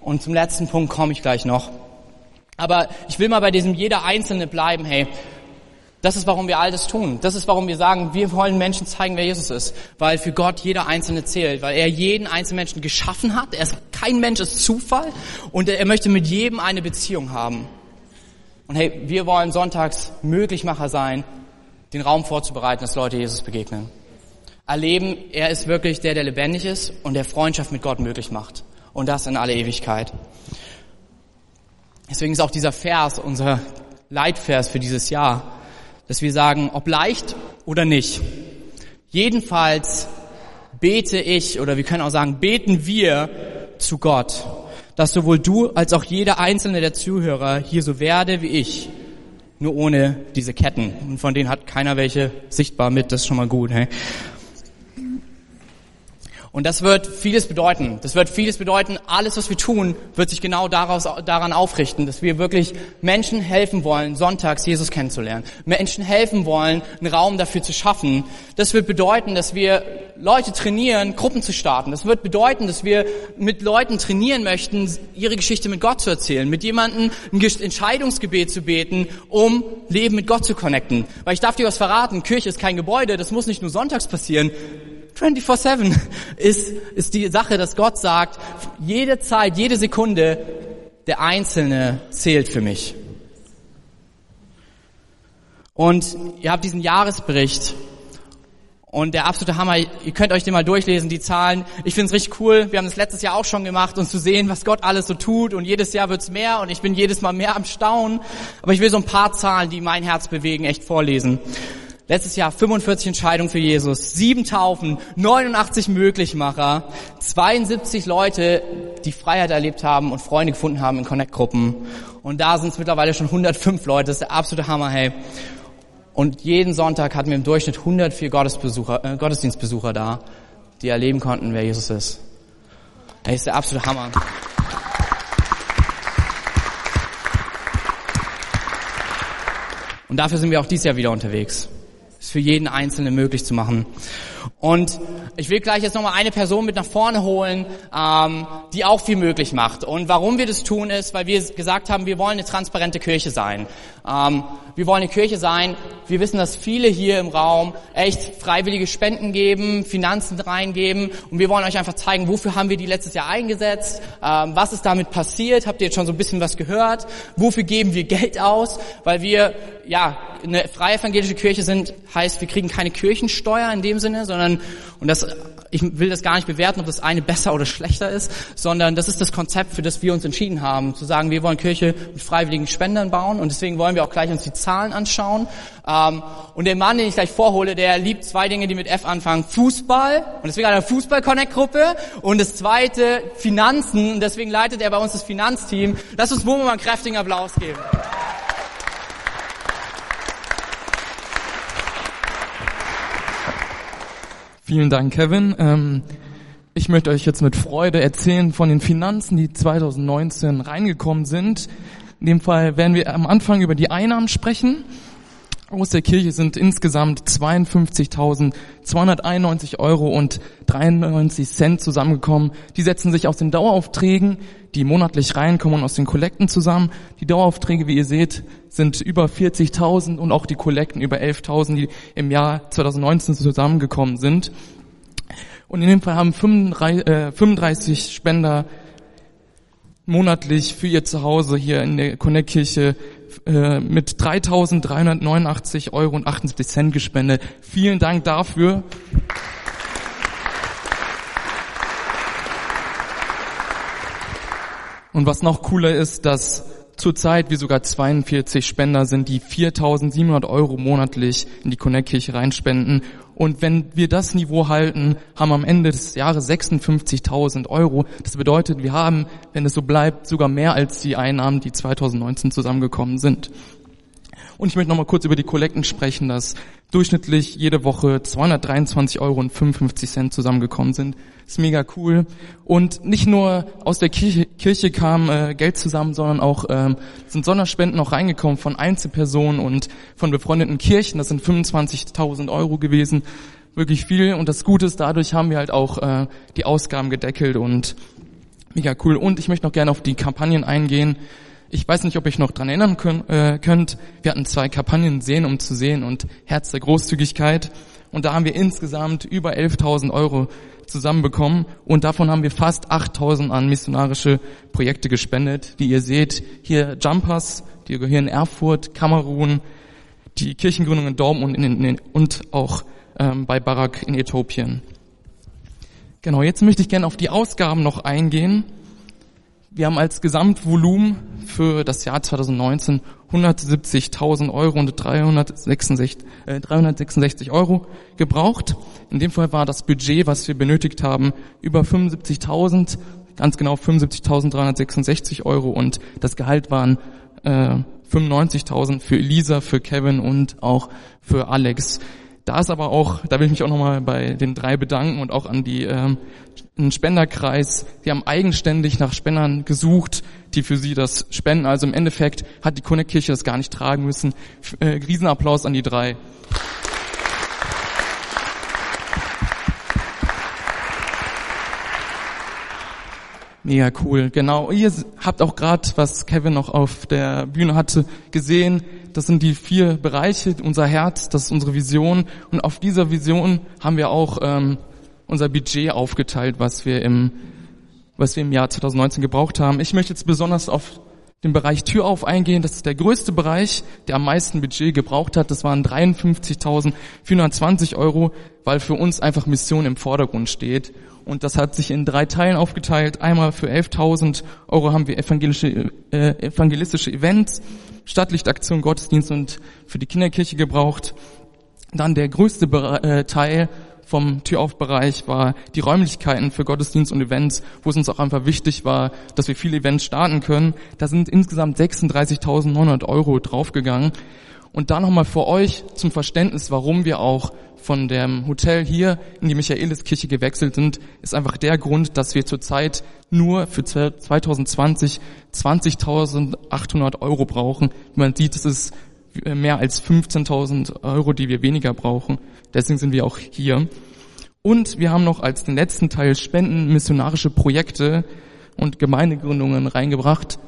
Und zum letzten Punkt komme ich gleich noch. Aber ich will mal bei diesem jeder Einzelne bleiben. Hey, das ist, warum wir all das tun. Das ist, warum wir sagen, wir wollen Menschen zeigen, wer Jesus ist. Weil für Gott jeder Einzelne zählt. Weil er jeden einzelnen Menschen geschaffen hat. Er ist kein Mensch ist Zufall. Und er möchte mit jedem eine Beziehung haben. Und hey, wir wollen sonntags Möglichmacher sein, den Raum vorzubereiten, dass Leute Jesus begegnen. Erleben, er ist wirklich der, der lebendig ist und der Freundschaft mit Gott möglich macht. Und das in alle Ewigkeit. Deswegen ist auch dieser Vers unser Leitvers für dieses Jahr dass wir sagen, ob leicht oder nicht. Jedenfalls bete ich, oder wir können auch sagen, beten wir zu Gott, dass sowohl du als auch jeder einzelne der Zuhörer hier so werde wie ich, nur ohne diese Ketten. Und von denen hat keiner welche sichtbar mit, das ist schon mal gut. Hey? Und das wird vieles bedeuten. Das wird vieles bedeuten. Alles, was wir tun, wird sich genau daraus, daran aufrichten, dass wir wirklich Menschen helfen wollen, sonntags Jesus kennenzulernen. Menschen helfen wollen, einen Raum dafür zu schaffen. Das wird bedeuten, dass wir Leute trainieren, Gruppen zu starten. Das wird bedeuten, dass wir mit Leuten trainieren möchten, ihre Geschichte mit Gott zu erzählen, mit jemandem ein Entscheidungsgebet zu beten, um Leben mit Gott zu connecten. Weil ich darf dir was verraten, Kirche ist kein Gebäude, das muss nicht nur sonntags passieren. 24-7 ist, ist die Sache, dass Gott sagt, jede Zeit, jede Sekunde, der Einzelne zählt für mich. Und ihr habt diesen Jahresbericht und der absolute Hammer, ihr könnt euch den mal durchlesen, die Zahlen. Ich finde es richtig cool. Wir haben das letztes Jahr auch schon gemacht, uns zu sehen, was Gott alles so tut. Und jedes Jahr wird's mehr und ich bin jedes Mal mehr am Staunen. Aber ich will so ein paar Zahlen, die mein Herz bewegen, echt vorlesen. Letztes Jahr 45 Entscheidungen für Jesus, sieben Taufen, 89 Möglichmacher, 72 Leute, die Freiheit erlebt haben und Freunde gefunden haben in Connect-Gruppen. Und da sind es mittlerweile schon 105 Leute. Das ist der absolute Hammer, hey. Und jeden Sonntag hatten wir im Durchschnitt 104 Gottesbesucher, äh, Gottesdienstbesucher da, die erleben konnten, wer Jesus ist. Das ist der absolute Hammer. Und dafür sind wir auch dieses Jahr wieder unterwegs für jeden Einzelnen möglich zu machen. Und ich will gleich jetzt nochmal eine Person mit nach vorne holen, ähm, die auch viel möglich macht. Und warum wir das tun, ist, weil wir gesagt haben, wir wollen eine transparente Kirche sein. Ähm, wir wollen eine Kirche sein. Wir wissen, dass viele hier im Raum echt freiwillige Spenden geben, Finanzen reingeben. Und wir wollen euch einfach zeigen, wofür haben wir die letztes Jahr eingesetzt, ähm, was ist damit passiert. Habt ihr jetzt schon so ein bisschen was gehört? Wofür geben wir Geld aus? Weil wir ja eine freie evangelische Kirche sind, heißt, wir kriegen keine Kirchensteuer in dem Sinne, sondern, und das, ich will das gar nicht bewerten, ob das eine besser oder schlechter ist, sondern das ist das Konzept, für das wir uns entschieden haben, zu sagen, wir wollen Kirche mit freiwilligen Spendern bauen und deswegen wollen wir auch gleich uns die Zahlen anschauen. Ähm, und der Mann, den ich gleich vorhole, der liebt zwei Dinge, die mit F anfangen. Fußball, und deswegen hat er eine Fußball-Connect-Gruppe und das zweite Finanzen, und deswegen leitet er bei uns das Finanzteam. Lass uns Momo mal einen kräftigen Applaus geben. Vielen Dank, Kevin. Ähm, ich möchte euch jetzt mit Freude erzählen von den Finanzen, die 2019 reingekommen sind. In dem Fall werden wir am Anfang über die Einnahmen sprechen. Aus der Kirche sind insgesamt 52.291 Euro und 93 Cent zusammengekommen. Die setzen sich aus den Daueraufträgen, die monatlich reinkommen, aus den Kollekten zusammen. Die Daueraufträge, wie ihr seht, sind über 40.000 und auch die Kollekten über 11.000, die im Jahr 2019 zusammengekommen sind. Und in dem Fall haben 35 äh, Spender monatlich für ihr Zuhause hier in der Connect-Kirche äh, mit 3.389 Euro und 78 Cent gespendet. Vielen Dank dafür. Und was noch cooler ist, dass zurzeit wir sogar 42 Spender sind, die 4.700 Euro monatlich in die Connect-Kirche reinspenden. Und wenn wir das Niveau halten, haben am Ende des Jahres 56.000 Euro. Das bedeutet, wir haben, wenn es so bleibt, sogar mehr als die Einnahmen, die 2019 zusammengekommen sind. Und ich möchte noch mal kurz über die Kollekten sprechen, dass durchschnittlich jede Woche 223 Euro und 55 Cent zusammengekommen sind. Ist mega cool. Und nicht nur aus der Kirche, Kirche kam äh, Geld zusammen, sondern auch ähm, sind Sonderspenden auch reingekommen von Einzelpersonen und von befreundeten Kirchen. Das sind 25.000 Euro gewesen. Wirklich viel. Und das Gute ist, dadurch haben wir halt auch äh, die Ausgaben gedeckelt und mega cool. Und ich möchte noch gerne auf die Kampagnen eingehen. Ich weiß nicht, ob ich noch dran erinnern könnt, äh, könnt. Wir hatten zwei Kampagnen, Sehen um zu sehen und Herz der Großzügigkeit. Und da haben wir insgesamt über 11.000 Euro zusammenbekommen und davon haben wir fast 8.000 an missionarische Projekte gespendet, die ihr seht. Hier Jumpers, die gehören in Erfurt, Kamerun, die Kirchengründung in Dortmund und, in, in, und auch ähm, bei Barak in Äthiopien. Genau, jetzt möchte ich gerne auf die Ausgaben noch eingehen. Wir haben als Gesamtvolumen für das Jahr 2019 170.000 Euro und 366, äh, 366 Euro gebraucht. In dem Fall war das Budget, was wir benötigt haben, über 75.000, ganz genau 75.366 Euro und das Gehalt waren äh, 95.000 für Elisa, für Kevin und auch für Alex. Da ist aber auch, da will ich mich auch nochmal bei den drei bedanken und auch an die ähm, einen Spenderkreis. Die haben eigenständig nach Spendern gesucht, die für sie das spenden. Also im Endeffekt hat die Konnekirche das gar nicht tragen müssen. Äh, Riesenapplaus an die drei. Mega cool, genau. Ihr habt auch gerade, was Kevin noch auf der Bühne hatte, gesehen. Das sind die vier Bereiche, unser Herz, das ist unsere Vision. Und auf dieser Vision haben wir auch ähm, unser Budget aufgeteilt, was wir im, was wir im Jahr 2019 gebraucht haben. Ich möchte jetzt besonders auf den Bereich Tür auf eingehen. Das ist der größte Bereich, der am meisten Budget gebraucht hat. Das waren 53.420 Euro, weil für uns einfach Mission im Vordergrund steht. Und das hat sich in drei Teilen aufgeteilt. Einmal für 11.000 Euro haben wir evangelische, äh, evangelistische Events, Stadtlichtaktion, Gottesdienst und für die Kinderkirche gebraucht. Dann der größte äh, Teil vom Türaufbereich war die Räumlichkeiten für Gottesdienst und Events, wo es uns auch einfach wichtig war, dass wir viele Events starten können. Da sind insgesamt 36.900 Euro draufgegangen. Und da nochmal für euch zum Verständnis, warum wir auch von dem Hotel hier in die Michaeliskirche gewechselt sind, ist einfach der Grund, dass wir zurzeit nur für 2020 20.800 Euro brauchen. Wie man sieht, es ist mehr als 15.000 Euro, die wir weniger brauchen. Deswegen sind wir auch hier. Und wir haben noch als den letzten Teil Spenden, missionarische Projekte und Gemeindegründungen reingebracht.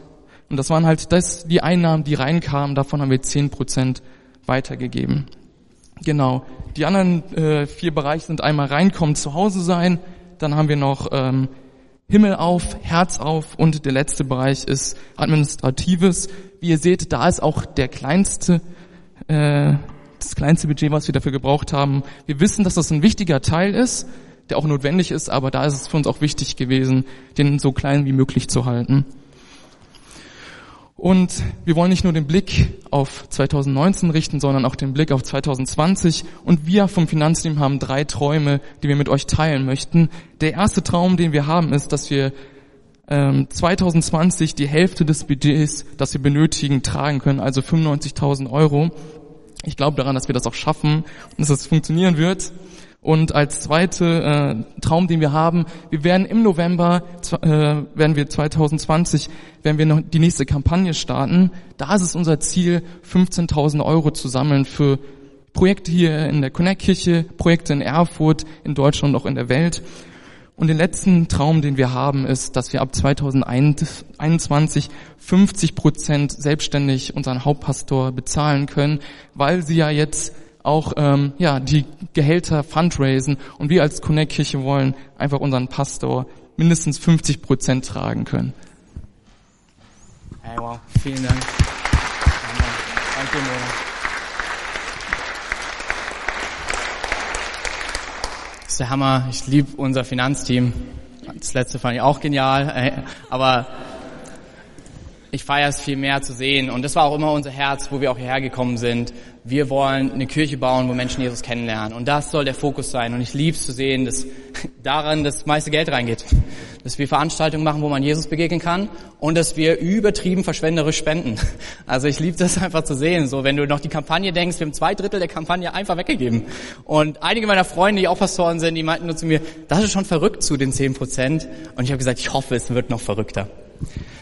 Und das waren halt das, die Einnahmen, die reinkamen, davon haben wir 10 Prozent weitergegeben. Genau. Die anderen äh, vier Bereiche sind einmal reinkommen, zu Hause sein, dann haben wir noch ähm, Himmel auf, Herz auf und der letzte Bereich ist administratives. Wie ihr seht, da ist auch der kleinste, äh, das kleinste Budget, was wir dafür gebraucht haben. Wir wissen, dass das ein wichtiger Teil ist, der auch notwendig ist, aber da ist es für uns auch wichtig gewesen, den so klein wie möglich zu halten. Und wir wollen nicht nur den Blick auf 2019 richten, sondern auch den Blick auf 2020. Und wir vom Finanzteam haben drei Träume, die wir mit euch teilen möchten. Der erste Traum, den wir haben, ist, dass wir ähm, 2020 die Hälfte des Budgets, das wir benötigen, tragen können, also 95.000 Euro. Ich glaube daran, dass wir das auch schaffen und dass es das funktionieren wird. Und als zweite äh, Traum, den wir haben, wir werden im November, äh, werden wir 2020, werden wir noch die nächste Kampagne starten. Da ist es unser Ziel, 15.000 Euro zu sammeln für Projekte hier in der Connect-Kirche, Projekte in Erfurt, in Deutschland und auch in der Welt. Und den letzten Traum, den wir haben, ist, dass wir ab 2021 50 Prozent selbstständig unseren Hauptpastor bezahlen können, weil sie ja jetzt auch ähm, ja die Gehälter fundraisen und wir als Connect-Kirche wollen einfach unseren Pastor mindestens 50 Prozent tragen können. Hey, wow, vielen Dank. Danke. Das ist der Hammer. Ich liebe unser Finanzteam. Das letzte fand ich auch genial. Aber ich feiere es viel mehr zu sehen. Und das war auch immer unser Herz, wo wir auch hierher gekommen sind. Wir wollen eine Kirche bauen, wo Menschen Jesus kennenlernen. Und das soll der Fokus sein. Und ich liebe es zu sehen, dass daran das meiste Geld reingeht. Dass wir Veranstaltungen machen, wo man Jesus begegnen kann und dass wir übertrieben verschwenderisch spenden. Also ich liebe das einfach zu sehen. So, wenn du noch die Kampagne denkst, wir haben zwei Drittel der Kampagne einfach weggegeben. Und einige meiner Freunde, die auch Pastoren sind, die meinten nur zu mir, das ist schon verrückt zu den zehn Prozent. Und ich habe gesagt, ich hoffe, es wird noch verrückter.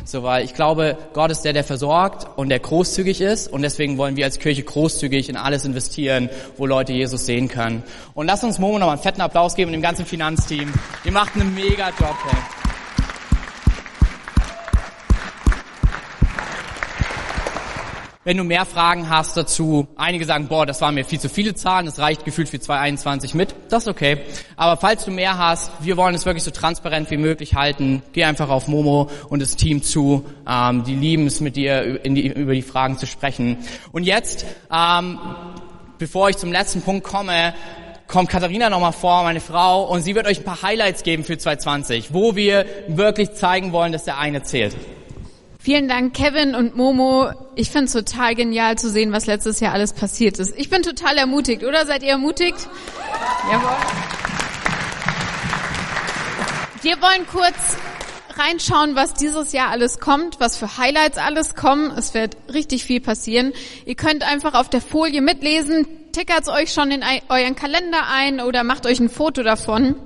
So, weil ich glaube, Gott ist der, der versorgt und der großzügig ist und deswegen wollen wir als Kirche großzügig in alles investieren, wo Leute Jesus sehen können. Und lass uns Momo noch mal einen fetten Applaus geben und dem ganzen Finanzteam. Ihr macht einen mega Job, ey. Wenn du mehr Fragen hast dazu, einige sagen, boah, das waren mir viel zu viele Zahlen, das reicht gefühlt für 2021 mit, das ist okay. Aber falls du mehr hast, wir wollen es wirklich so transparent wie möglich halten. Geh einfach auf Momo und das Team zu. Ähm, die lieben es mit dir, die, über die Fragen zu sprechen. Und jetzt, ähm, bevor ich zum letzten Punkt komme, kommt Katharina nochmal vor, meine Frau, und sie wird euch ein paar Highlights geben für 2020, wo wir wirklich zeigen wollen, dass der eine zählt. Vielen Dank, Kevin und Momo. Ich finde es total genial zu sehen, was letztes Jahr alles passiert ist. Ich bin total ermutigt, oder? Seid ihr ermutigt? Jawohl. Wir wollen kurz reinschauen, was dieses Jahr alles kommt, was für Highlights alles kommen. Es wird richtig viel passieren. Ihr könnt einfach auf der Folie mitlesen, tickert's euch schon in euren Kalender ein oder macht euch ein Foto davon.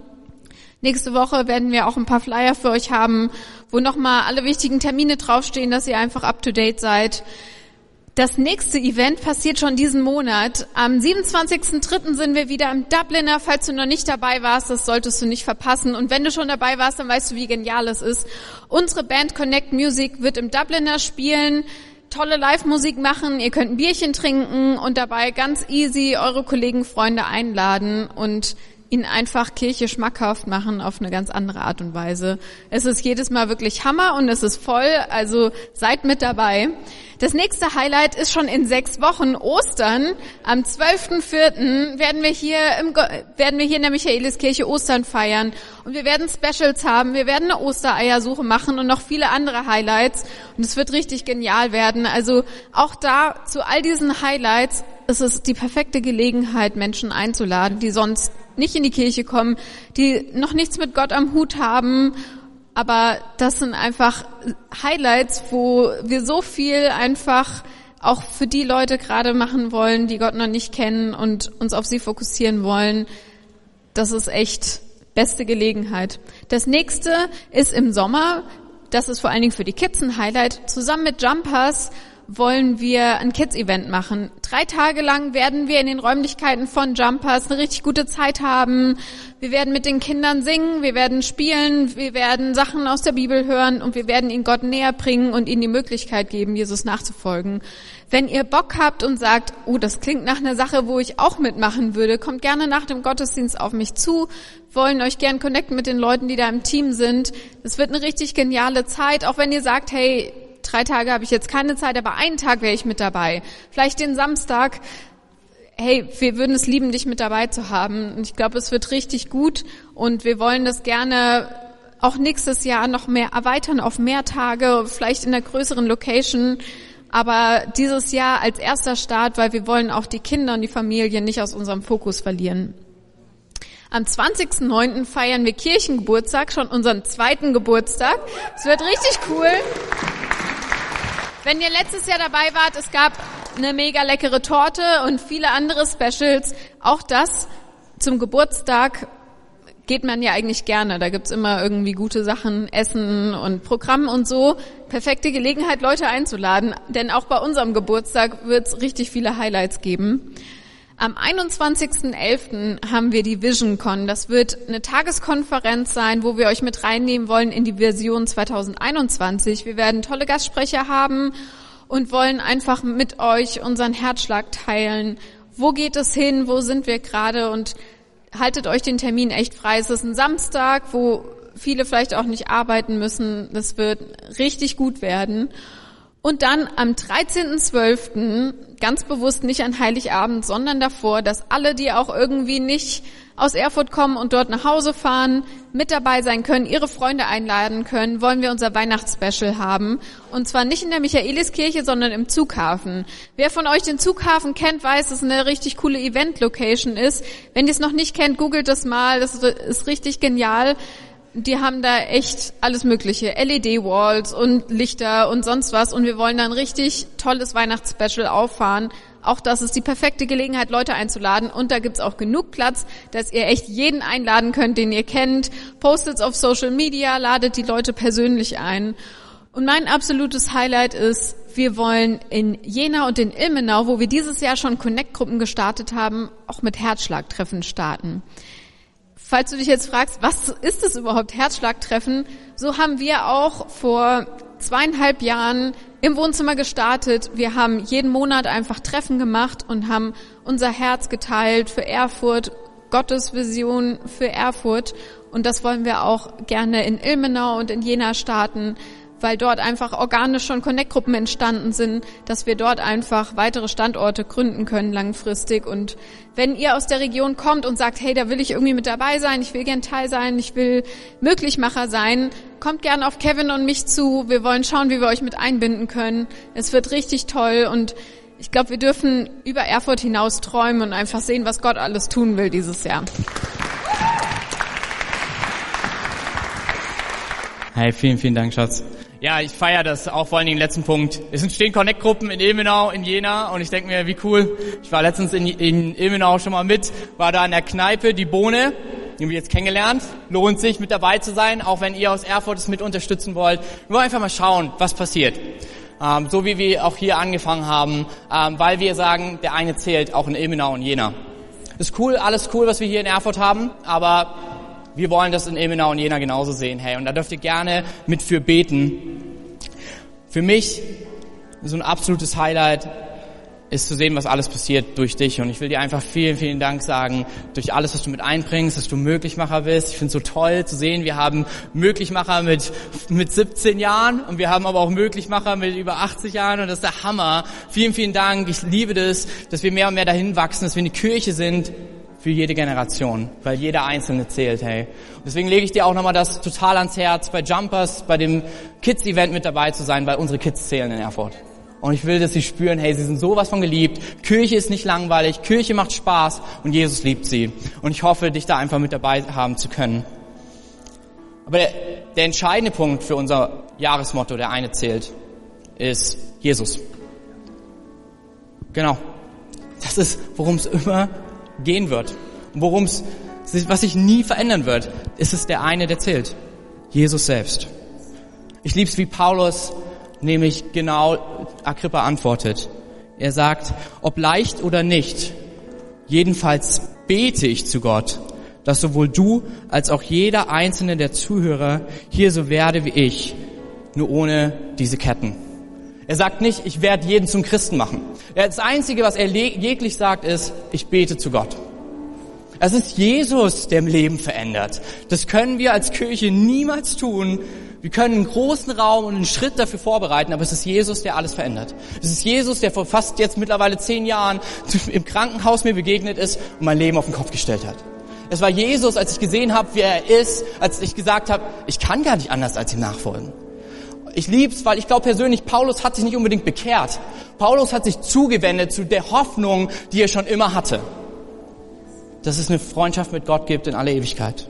Nächste Woche werden wir auch ein paar Flyer für euch haben, wo nochmal alle wichtigen Termine draufstehen, dass ihr einfach up to date seid. Das nächste Event passiert schon diesen Monat. Am 27.03. sind wir wieder im Dubliner. Falls du noch nicht dabei warst, das solltest du nicht verpassen. Und wenn du schon dabei warst, dann weißt du, wie genial es ist. Unsere Band Connect Music wird im Dubliner spielen tolle Live-Musik machen, ihr könnt ein Bierchen trinken und dabei ganz easy eure Kollegen, Freunde einladen und ihnen einfach Kirche schmackhaft machen auf eine ganz andere Art und Weise. Es ist jedes Mal wirklich Hammer und es ist voll, also seid mit dabei. Das nächste Highlight ist schon in sechs Wochen Ostern. Am 12.04. werden wir hier im, werden wir hier in der Michaeliskirche Ostern feiern. Und wir werden Specials haben. Wir werden eine Ostereiersuche machen und noch viele andere Highlights. Und es wird richtig genial werden. Also auch da zu all diesen Highlights ist es die perfekte Gelegenheit, Menschen einzuladen, die sonst nicht in die Kirche kommen, die noch nichts mit Gott am Hut haben. Aber das sind einfach Highlights, wo wir so viel einfach auch für die Leute gerade machen wollen, die Gott noch nicht kennen und uns auf sie fokussieren wollen. Das ist echt beste Gelegenheit. Das nächste ist im Sommer. Das ist vor allen Dingen für die Kids ein Highlight. Zusammen mit Jumpers wollen wir ein Kids-Event machen. Drei Tage lang werden wir in den Räumlichkeiten von Jumpers eine richtig gute Zeit haben. Wir werden mit den Kindern singen, wir werden spielen, wir werden Sachen aus der Bibel hören und wir werden ihnen Gott näher bringen und ihnen die Möglichkeit geben, Jesus nachzufolgen. Wenn ihr Bock habt und sagt, oh, das klingt nach einer Sache, wo ich auch mitmachen würde, kommt gerne nach dem Gottesdienst auf mich zu, wollen euch gern connecten mit den Leuten, die da im Team sind. Es wird eine richtig geniale Zeit, auch wenn ihr sagt, hey, drei Tage habe ich jetzt keine Zeit, aber einen Tag wäre ich mit dabei. Vielleicht den Samstag. Hey, wir würden es lieben, dich mit dabei zu haben. Und ich glaube, es wird richtig gut und wir wollen das gerne auch nächstes Jahr noch mehr erweitern auf mehr Tage, vielleicht in einer größeren Location. Aber dieses Jahr als erster Start, weil wir wollen auch die Kinder und die Familien nicht aus unserem Fokus verlieren. Am 20.09. feiern wir Kirchengeburtstag, schon unseren zweiten Geburtstag. Es wird richtig cool. Wenn ihr letztes Jahr dabei wart, es gab eine mega leckere Torte und viele andere Specials. Auch das Zum Geburtstag geht man ja eigentlich gerne. Da gibt's immer irgendwie gute Sachen, Essen und Programm und so. Perfekte Gelegenheit, Leute einzuladen. Denn auch bei unserem Geburtstag wird's richtig viele Highlights geben. Am 21.11. haben wir die VisionCon. Das wird eine Tageskonferenz sein, wo wir euch mit reinnehmen wollen in die Version 2021. Wir werden tolle Gastsprecher haben und wollen einfach mit euch unseren Herzschlag teilen. Wo geht es hin? Wo sind wir gerade? Und haltet euch den Termin echt frei. Es ist ein Samstag, wo viele vielleicht auch nicht arbeiten müssen. Das wird richtig gut werden. Und dann am 13.12., ganz bewusst nicht an Heiligabend, sondern davor, dass alle, die auch irgendwie nicht aus Erfurt kommen und dort nach Hause fahren, mit dabei sein können, ihre Freunde einladen können, wollen wir unser Weihnachtsspecial haben. Und zwar nicht in der Michaeliskirche, sondern im Zughafen. Wer von euch den Zughafen kennt, weiß, dass es eine richtig coole Event-Location ist. Wenn ihr es noch nicht kennt, googelt das mal. Das ist richtig genial die haben da echt alles Mögliche, LED-Walls und Lichter und sonst was. Und wir wollen dann richtig tolles Weihnachtsspecial auffahren. Auch das ist die perfekte Gelegenheit, Leute einzuladen. Und da gibt's auch genug Platz, dass ihr echt jeden einladen könnt, den ihr kennt. Postet auf Social Media, ladet die Leute persönlich ein. Und mein absolutes Highlight ist, wir wollen in Jena und in Ilmenau, wo wir dieses Jahr schon Connect-Gruppen gestartet haben, auch mit Herzschlagtreffen starten. Falls du dich jetzt fragst, was ist es überhaupt Herzschlagtreffen? So haben wir auch vor zweieinhalb Jahren im Wohnzimmer gestartet. Wir haben jeden Monat einfach Treffen gemacht und haben unser Herz geteilt für Erfurt, Gottes Vision für Erfurt. Und das wollen wir auch gerne in Ilmenau und in Jena starten weil dort einfach organisch schon Connect-Gruppen entstanden sind, dass wir dort einfach weitere Standorte gründen können langfristig. Und wenn ihr aus der Region kommt und sagt, hey, da will ich irgendwie mit dabei sein, ich will gern Teil sein, ich will Möglichmacher sein, kommt gern auf Kevin und mich zu. Wir wollen schauen, wie wir euch mit einbinden können. Es wird richtig toll und ich glaube, wir dürfen über Erfurt hinaus träumen und einfach sehen, was Gott alles tun will dieses Jahr. Hey, vielen, vielen Dank, Schatz. Ja, ich feiere das auch vor allem den letzten Punkt. Es entstehen Connect-Gruppen in Ilmenau, in Jena und ich denke mir, wie cool. Ich war letztens in, in Ilmenau schon mal mit, war da in der Kneipe, die Bohne, die haben wir jetzt kennengelernt. Lohnt sich, mit dabei zu sein, auch wenn ihr aus Erfurt es mit unterstützen wollt. Wir wollen einfach mal schauen, was passiert. Ähm, so wie wir auch hier angefangen haben, ähm, weil wir sagen, der eine zählt auch in Ilmenau und Jena. ist cool, alles cool, was wir hier in Erfurt haben, aber wir wollen das in Ilmenau und Jena genauso sehen, hey. Und da dürft ihr gerne mit für beten. Für mich so ein absolutes Highlight ist zu sehen, was alles passiert durch dich. Und ich will dir einfach vielen, vielen Dank sagen, durch alles, was du mit einbringst, dass du Möglichmacher bist. Ich finde es so toll zu sehen, wir haben Möglichmacher mit, mit 17 Jahren und wir haben aber auch Möglichmacher mit über 80 Jahren und das ist der Hammer. Vielen, vielen Dank. Ich liebe das, dass wir mehr und mehr dahin wachsen, dass wir eine Kirche sind, für jede Generation, weil jeder Einzelne zählt, hey. Deswegen lege ich dir auch nochmal das total ans Herz, bei Jumpers, bei dem Kids-Event mit dabei zu sein, weil unsere Kids zählen in Erfurt. Und ich will, dass sie spüren, hey, sie sind sowas von geliebt. Kirche ist nicht langweilig, Kirche macht Spaß und Jesus liebt sie. Und ich hoffe, dich da einfach mit dabei haben zu können. Aber der, der entscheidende Punkt für unser Jahresmotto, der eine zählt, ist Jesus. Genau. Das ist, worum es immer gehen wird. Und worum es, was sich nie verändern wird, ist es der eine, der zählt. Jesus selbst. Ich lieb's, wie Paulus nämlich genau Agrippa antwortet. Er sagt, ob leicht oder nicht, jedenfalls bete ich zu Gott, dass sowohl du als auch jeder einzelne der Zuhörer hier so werde wie ich, nur ohne diese Ketten. Er sagt nicht, ich werde jeden zum Christen machen. Das Einzige, was er jeglich sagt, ist, ich bete zu Gott. Es ist Jesus, der im Leben verändert. Das können wir als Kirche niemals tun. Wir können einen großen Raum und einen Schritt dafür vorbereiten, aber es ist Jesus, der alles verändert. Es ist Jesus, der vor fast jetzt mittlerweile zehn Jahren im Krankenhaus mir begegnet ist und mein Leben auf den Kopf gestellt hat. Es war Jesus, als ich gesehen habe, wie er ist, als ich gesagt habe, ich kann gar nicht anders als ihm nachfolgen. Ich lieb's, weil ich glaube persönlich, Paulus hat sich nicht unbedingt bekehrt. Paulus hat sich zugewendet zu der Hoffnung, die er schon immer hatte. Dass es eine Freundschaft mit Gott gibt in aller Ewigkeit.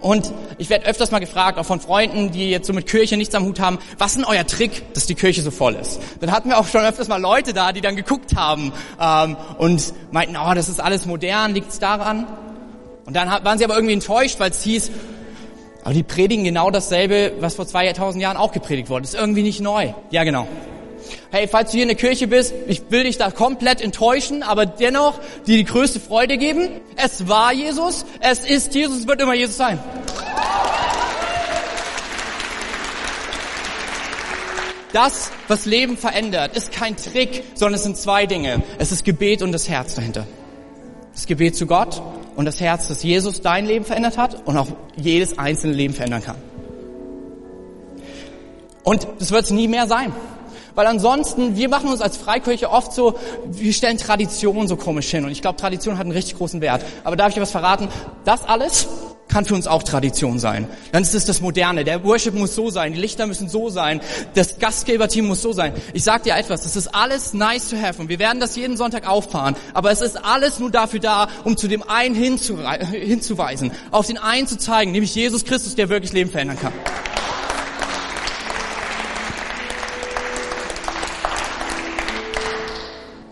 Und ich werde öfters mal gefragt, auch von Freunden, die jetzt so mit Kirche nichts am Hut haben, was ist denn euer Trick, dass die Kirche so voll ist? Dann hatten wir auch schon öfters mal Leute da, die dann geguckt haben ähm, und meinten, oh, das ist alles modern, liegt's daran? Und dann waren sie aber irgendwie enttäuscht, weil es hieß, aber die predigen genau dasselbe, was vor 2000 Jahren auch gepredigt wurde. Ist irgendwie nicht neu. Ja, genau. Hey, falls du hier in der Kirche bist, ich will dich da komplett enttäuschen, aber dennoch dir die größte Freude geben. Es war Jesus, es ist Jesus, es wird immer Jesus sein. Das, was Leben verändert, ist kein Trick, sondern es sind zwei Dinge. Es ist Gebet und das Herz dahinter. Das Gebet zu Gott und das Herz, dass Jesus dein Leben verändert hat und auch jedes einzelne Leben verändern kann. Und das wird es nie mehr sein. Weil ansonsten, wir machen uns als Freikirche oft so, wir stellen Tradition so komisch hin. Und ich glaube, Tradition hat einen richtig großen Wert. Aber darf ich dir was verraten? Das alles kann für uns auch Tradition sein. Dann ist es das Moderne. Der Worship muss so sein, die Lichter müssen so sein, das Gastgeberteam muss so sein. Ich sag dir etwas, das ist alles nice to have und wir werden das jeden Sonntag auffahren, aber es ist alles nur dafür da, um zu dem einen hinzuweisen, auf den einen zu zeigen, nämlich Jesus Christus, der wirklich Leben verändern kann.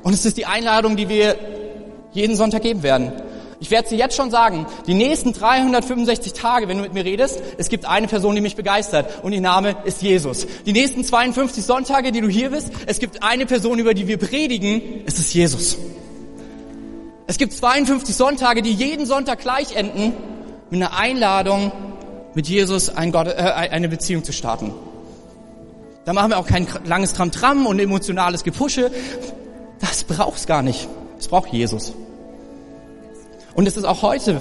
Und es ist die Einladung, die wir jeden Sonntag geben werden. Ich werde sie jetzt schon sagen, die nächsten 365 Tage, wenn du mit mir redest, es gibt eine Person, die mich begeistert und ihr Name ist Jesus. Die nächsten 52 Sonntage, die du hier bist, es gibt eine Person, über die wir predigen, es ist Jesus. Es gibt 52 Sonntage, die jeden Sonntag gleich enden, mit einer Einladung, mit Jesus ein Gott, äh, eine Beziehung zu starten. Da machen wir auch kein langes Tram-Tram und emotionales Gepusche. Das braucht's gar nicht. Es braucht Jesus. Und es ist auch heute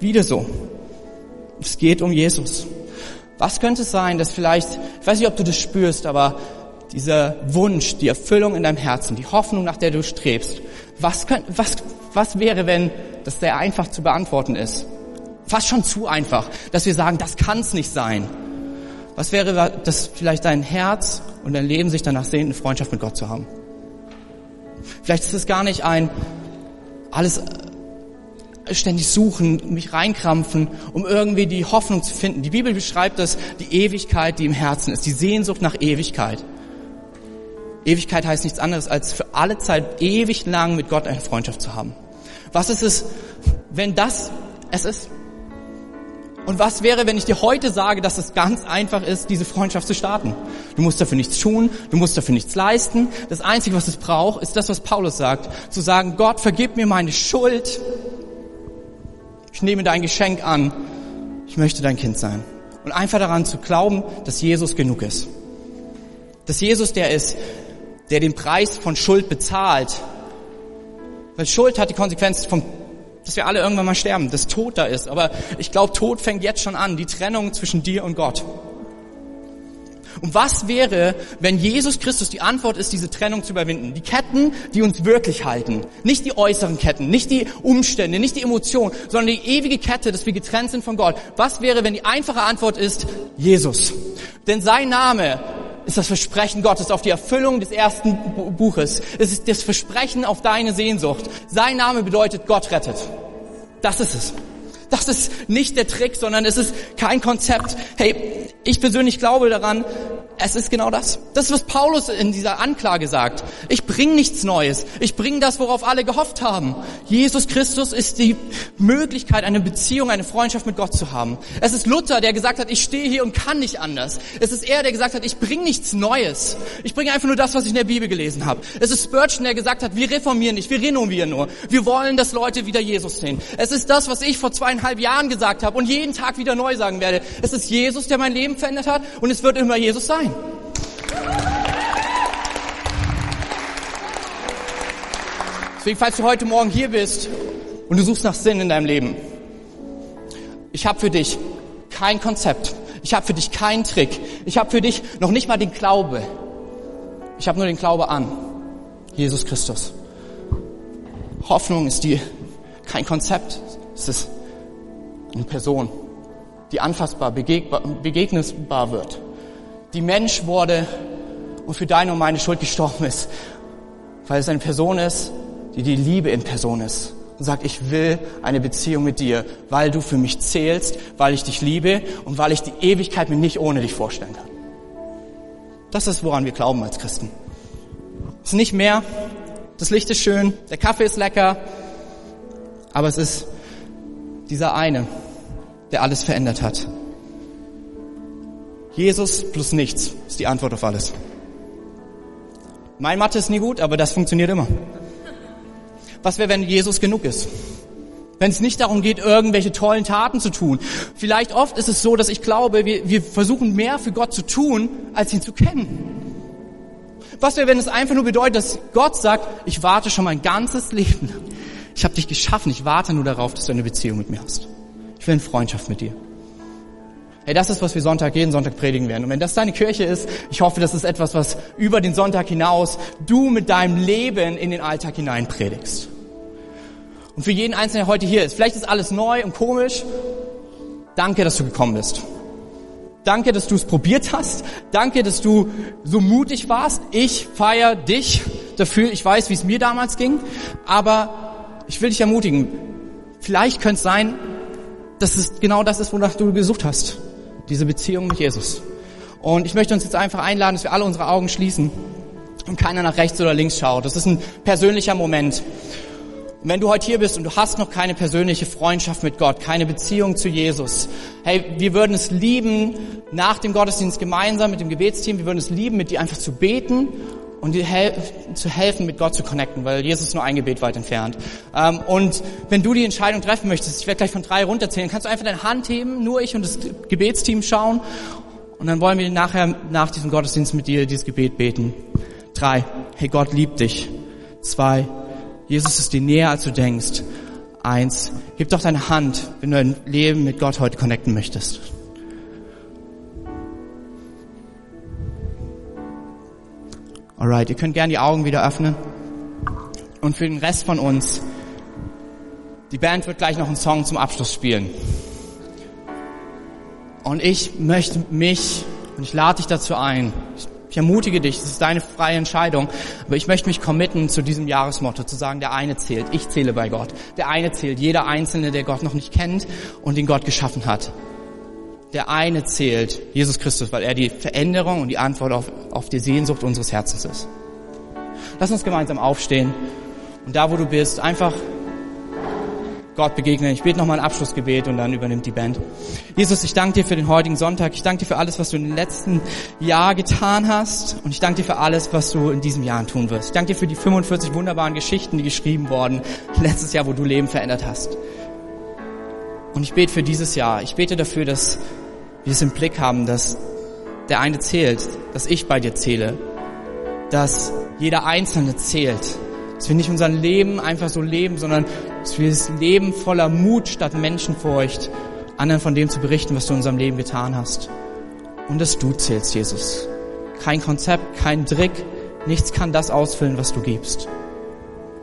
wieder so. Es geht um Jesus. Was könnte es sein, dass vielleicht, ich weiß nicht, ob du das spürst, aber dieser Wunsch, die Erfüllung in deinem Herzen, die Hoffnung, nach der du strebst, was, könnt, was, was wäre, wenn das sehr einfach zu beantworten ist? Fast schon zu einfach, dass wir sagen, das kann es nicht sein. Was wäre, dass vielleicht dein Herz und dein Leben sich danach sehnt, eine Freundschaft mit Gott zu haben? Vielleicht ist es gar nicht ein alles ständig suchen, mich reinkrampfen, um irgendwie die Hoffnung zu finden. Die Bibel beschreibt das, die Ewigkeit, die im Herzen ist, die Sehnsucht nach Ewigkeit. Ewigkeit heißt nichts anderes, als für alle Zeit ewig lang mit Gott eine Freundschaft zu haben. Was ist es, wenn das es ist? Und was wäre, wenn ich dir heute sage, dass es ganz einfach ist, diese Freundschaft zu starten? Du musst dafür nichts tun, du musst dafür nichts leisten. Das Einzige, was es braucht, ist das, was Paulus sagt. Zu sagen, Gott, vergib mir meine Schuld. Ich nehme dein Geschenk an. Ich möchte dein Kind sein. Und einfach daran zu glauben, dass Jesus genug ist. Dass Jesus der ist, der den Preis von Schuld bezahlt. Weil Schuld hat die Konsequenz vom dass wir alle irgendwann mal sterben, dass Tod da ist. Aber ich glaube, Tod fängt jetzt schon an, die Trennung zwischen dir und Gott. Und was wäre, wenn Jesus Christus die Antwort ist, diese Trennung zu überwinden? Die Ketten, die uns wirklich halten. Nicht die äußeren Ketten, nicht die Umstände, nicht die Emotionen, sondern die ewige Kette, dass wir getrennt sind von Gott. Was wäre, wenn die einfache Antwort ist, Jesus? Denn sein Name ist das Versprechen Gottes auf die Erfüllung des ersten Buches. Es ist das Versprechen auf deine Sehnsucht. Sein Name bedeutet Gott rettet. Das ist es. Das ist nicht der Trick, sondern es ist kein Konzept. Hey, ich persönlich glaube daran, es ist genau das. Das ist, was Paulus in dieser Anklage sagt. Ich bringe nichts Neues. Ich bringe das, worauf alle gehofft haben. Jesus Christus ist die Möglichkeit, eine Beziehung, eine Freundschaft mit Gott zu haben. Es ist Luther, der gesagt hat, ich stehe hier und kann nicht anders. Es ist er, der gesagt hat, ich bringe nichts Neues. Ich bringe einfach nur das, was ich in der Bibel gelesen habe. Es ist Spurgeon, der gesagt hat, wir reformieren nicht, wir renovieren nur. Wir wollen, dass Leute wieder Jesus sehen. Es ist das, was ich vor zweieinhalb Jahren gesagt habe und jeden Tag wieder neu sagen werde. Es ist Jesus, der mein Leben verändert hat und es wird immer Jesus sein. Deswegen, falls du heute Morgen hier bist und du suchst nach Sinn in deinem Leben, ich habe für dich kein Konzept. Ich habe für dich keinen Trick. Ich habe für dich noch nicht mal den Glaube. Ich habe nur den Glaube an Jesus Christus. Hoffnung ist die kein Konzept. Es ist eine Person, die anfassbar, begegnbar wird die Mensch wurde und für deine und meine Schuld gestorben ist, weil es eine Person ist, die die Liebe in Person ist und sagt, ich will eine Beziehung mit dir, weil du für mich zählst, weil ich dich liebe und weil ich die Ewigkeit mir nicht ohne dich vorstellen kann. Das ist, woran wir glauben als Christen. Es ist nicht mehr, das Licht ist schön, der Kaffee ist lecker, aber es ist dieser eine, der alles verändert hat. Jesus plus nichts ist die Antwort auf alles. Mein Mathe ist nie gut, aber das funktioniert immer. Was wäre, wenn Jesus genug ist? Wenn es nicht darum geht, irgendwelche tollen Taten zu tun. Vielleicht oft ist es so, dass ich glaube, wir, wir versuchen mehr für Gott zu tun, als ihn zu kennen. Was wäre, wenn es einfach nur bedeutet, dass Gott sagt, ich warte schon mein ganzes Leben lang. Ich habe dich geschaffen, ich warte nur darauf, dass du eine Beziehung mit mir hast. Ich will eine Freundschaft mit dir. Hey, das ist, was wir Sonntag, jeden Sonntag predigen werden. Und wenn das deine Kirche ist, ich hoffe, das ist etwas, was über den Sonntag hinaus du mit deinem Leben in den Alltag hinein predigst. Und für jeden Einzelnen, der heute hier ist, vielleicht ist alles neu und komisch. Danke, dass du gekommen bist. Danke, dass du es probiert hast. Danke, dass du so mutig warst. Ich feiere dich dafür. Ich weiß, wie es mir damals ging. Aber ich will dich ermutigen. Vielleicht könnte es sein, dass es genau das ist, wonach du gesucht hast diese Beziehung mit Jesus. Und ich möchte uns jetzt einfach einladen, dass wir alle unsere Augen schließen und keiner nach rechts oder links schaut. Das ist ein persönlicher Moment. Und wenn du heute hier bist und du hast noch keine persönliche Freundschaft mit Gott, keine Beziehung zu Jesus, hey, wir würden es lieben, nach dem Gottesdienst gemeinsam mit dem Gebetsteam, wir würden es lieben, mit dir einfach zu beten und dir hel zu helfen, mit Gott zu connecten, weil Jesus nur ein Gebet weit entfernt. Ähm, und wenn du die Entscheidung treffen möchtest, ich werde gleich von drei runterzählen, kannst du einfach deine Hand heben, nur ich und das Gebetsteam schauen und dann wollen wir nachher nach diesem Gottesdienst mit dir dieses Gebet beten. Drei, hey Gott liebt dich. Zwei, Jesus ist dir näher als du denkst. Eins, gib doch deine Hand, wenn du dein Leben mit Gott heute connecten möchtest. Alright, ihr könnt gerne die Augen wieder öffnen. Und für den Rest von uns, die Band wird gleich noch einen Song zum Abschluss spielen. Und ich möchte mich, und ich lade dich dazu ein, ich ermutige dich, es ist deine freie Entscheidung, aber ich möchte mich committen zu diesem Jahresmotto, zu sagen, der eine zählt, ich zähle bei Gott. Der eine zählt, jeder Einzelne, der Gott noch nicht kennt und den Gott geschaffen hat der eine zählt, Jesus Christus, weil er die Veränderung und die Antwort auf, auf die Sehnsucht unseres Herzens ist. Lass uns gemeinsam aufstehen und da, wo du bist, einfach Gott begegnen. Ich bete nochmal ein Abschlussgebet und dann übernimmt die Band. Jesus, ich danke dir für den heutigen Sonntag. Ich danke dir für alles, was du in den letzten Jahr getan hast. Und ich danke dir für alles, was du in diesem Jahr tun wirst. Ich danke dir für die 45 wunderbaren Geschichten, die geschrieben wurden letztes Jahr, wo du Leben verändert hast. Und ich bete für dieses Jahr. Ich bete dafür, dass wir es im Blick haben, dass der eine zählt, dass ich bei dir zähle, dass jeder Einzelne zählt, dass wir nicht unser Leben einfach so leben, sondern dass wir das Leben voller Mut statt Menschenfurcht, anderen von dem zu berichten, was du in unserem Leben getan hast. Und dass du zählst, Jesus. Kein Konzept, kein Trick, nichts kann das ausfüllen, was du gibst.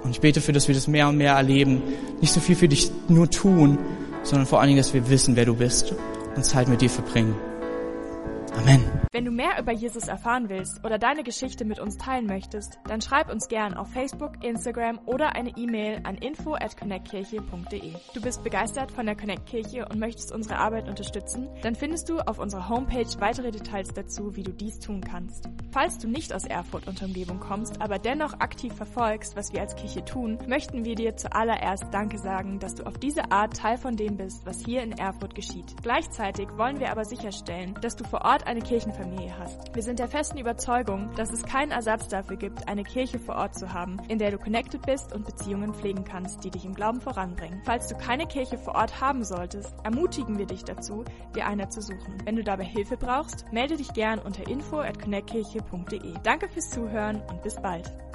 Und ich bete für, dass wir das mehr und mehr erleben, nicht so viel für dich nur tun, sondern vor allen Dingen, dass wir wissen, wer du bist und Zeit mit dir verbringen. Amen. Wenn du mehr über Jesus erfahren willst oder deine Geschichte mit uns teilen möchtest, dann schreib uns gern auf Facebook, Instagram oder eine E-Mail an info at connectkirche.de. Du bist begeistert von der Connect Kirche und möchtest unsere Arbeit unterstützen? Dann findest du auf unserer Homepage weitere Details dazu, wie du dies tun kannst. Falls du nicht aus Erfurt und Umgebung kommst, aber dennoch aktiv verfolgst, was wir als Kirche tun, möchten wir dir zuallererst Danke sagen, dass du auf diese Art Teil von dem bist, was hier in Erfurt geschieht. Gleichzeitig wollen wir aber sicherstellen, dass du vor Ort Ort eine Kirchenfamilie hast. Wir sind der festen Überzeugung, dass es keinen Ersatz dafür gibt, eine Kirche vor Ort zu haben, in der du connected bist und Beziehungen pflegen kannst, die dich im Glauben voranbringen. Falls du keine Kirche vor Ort haben solltest, ermutigen wir dich dazu, dir eine zu suchen. Wenn du dabei Hilfe brauchst, melde dich gern unter info at connectkirche.de. Danke fürs Zuhören und bis bald.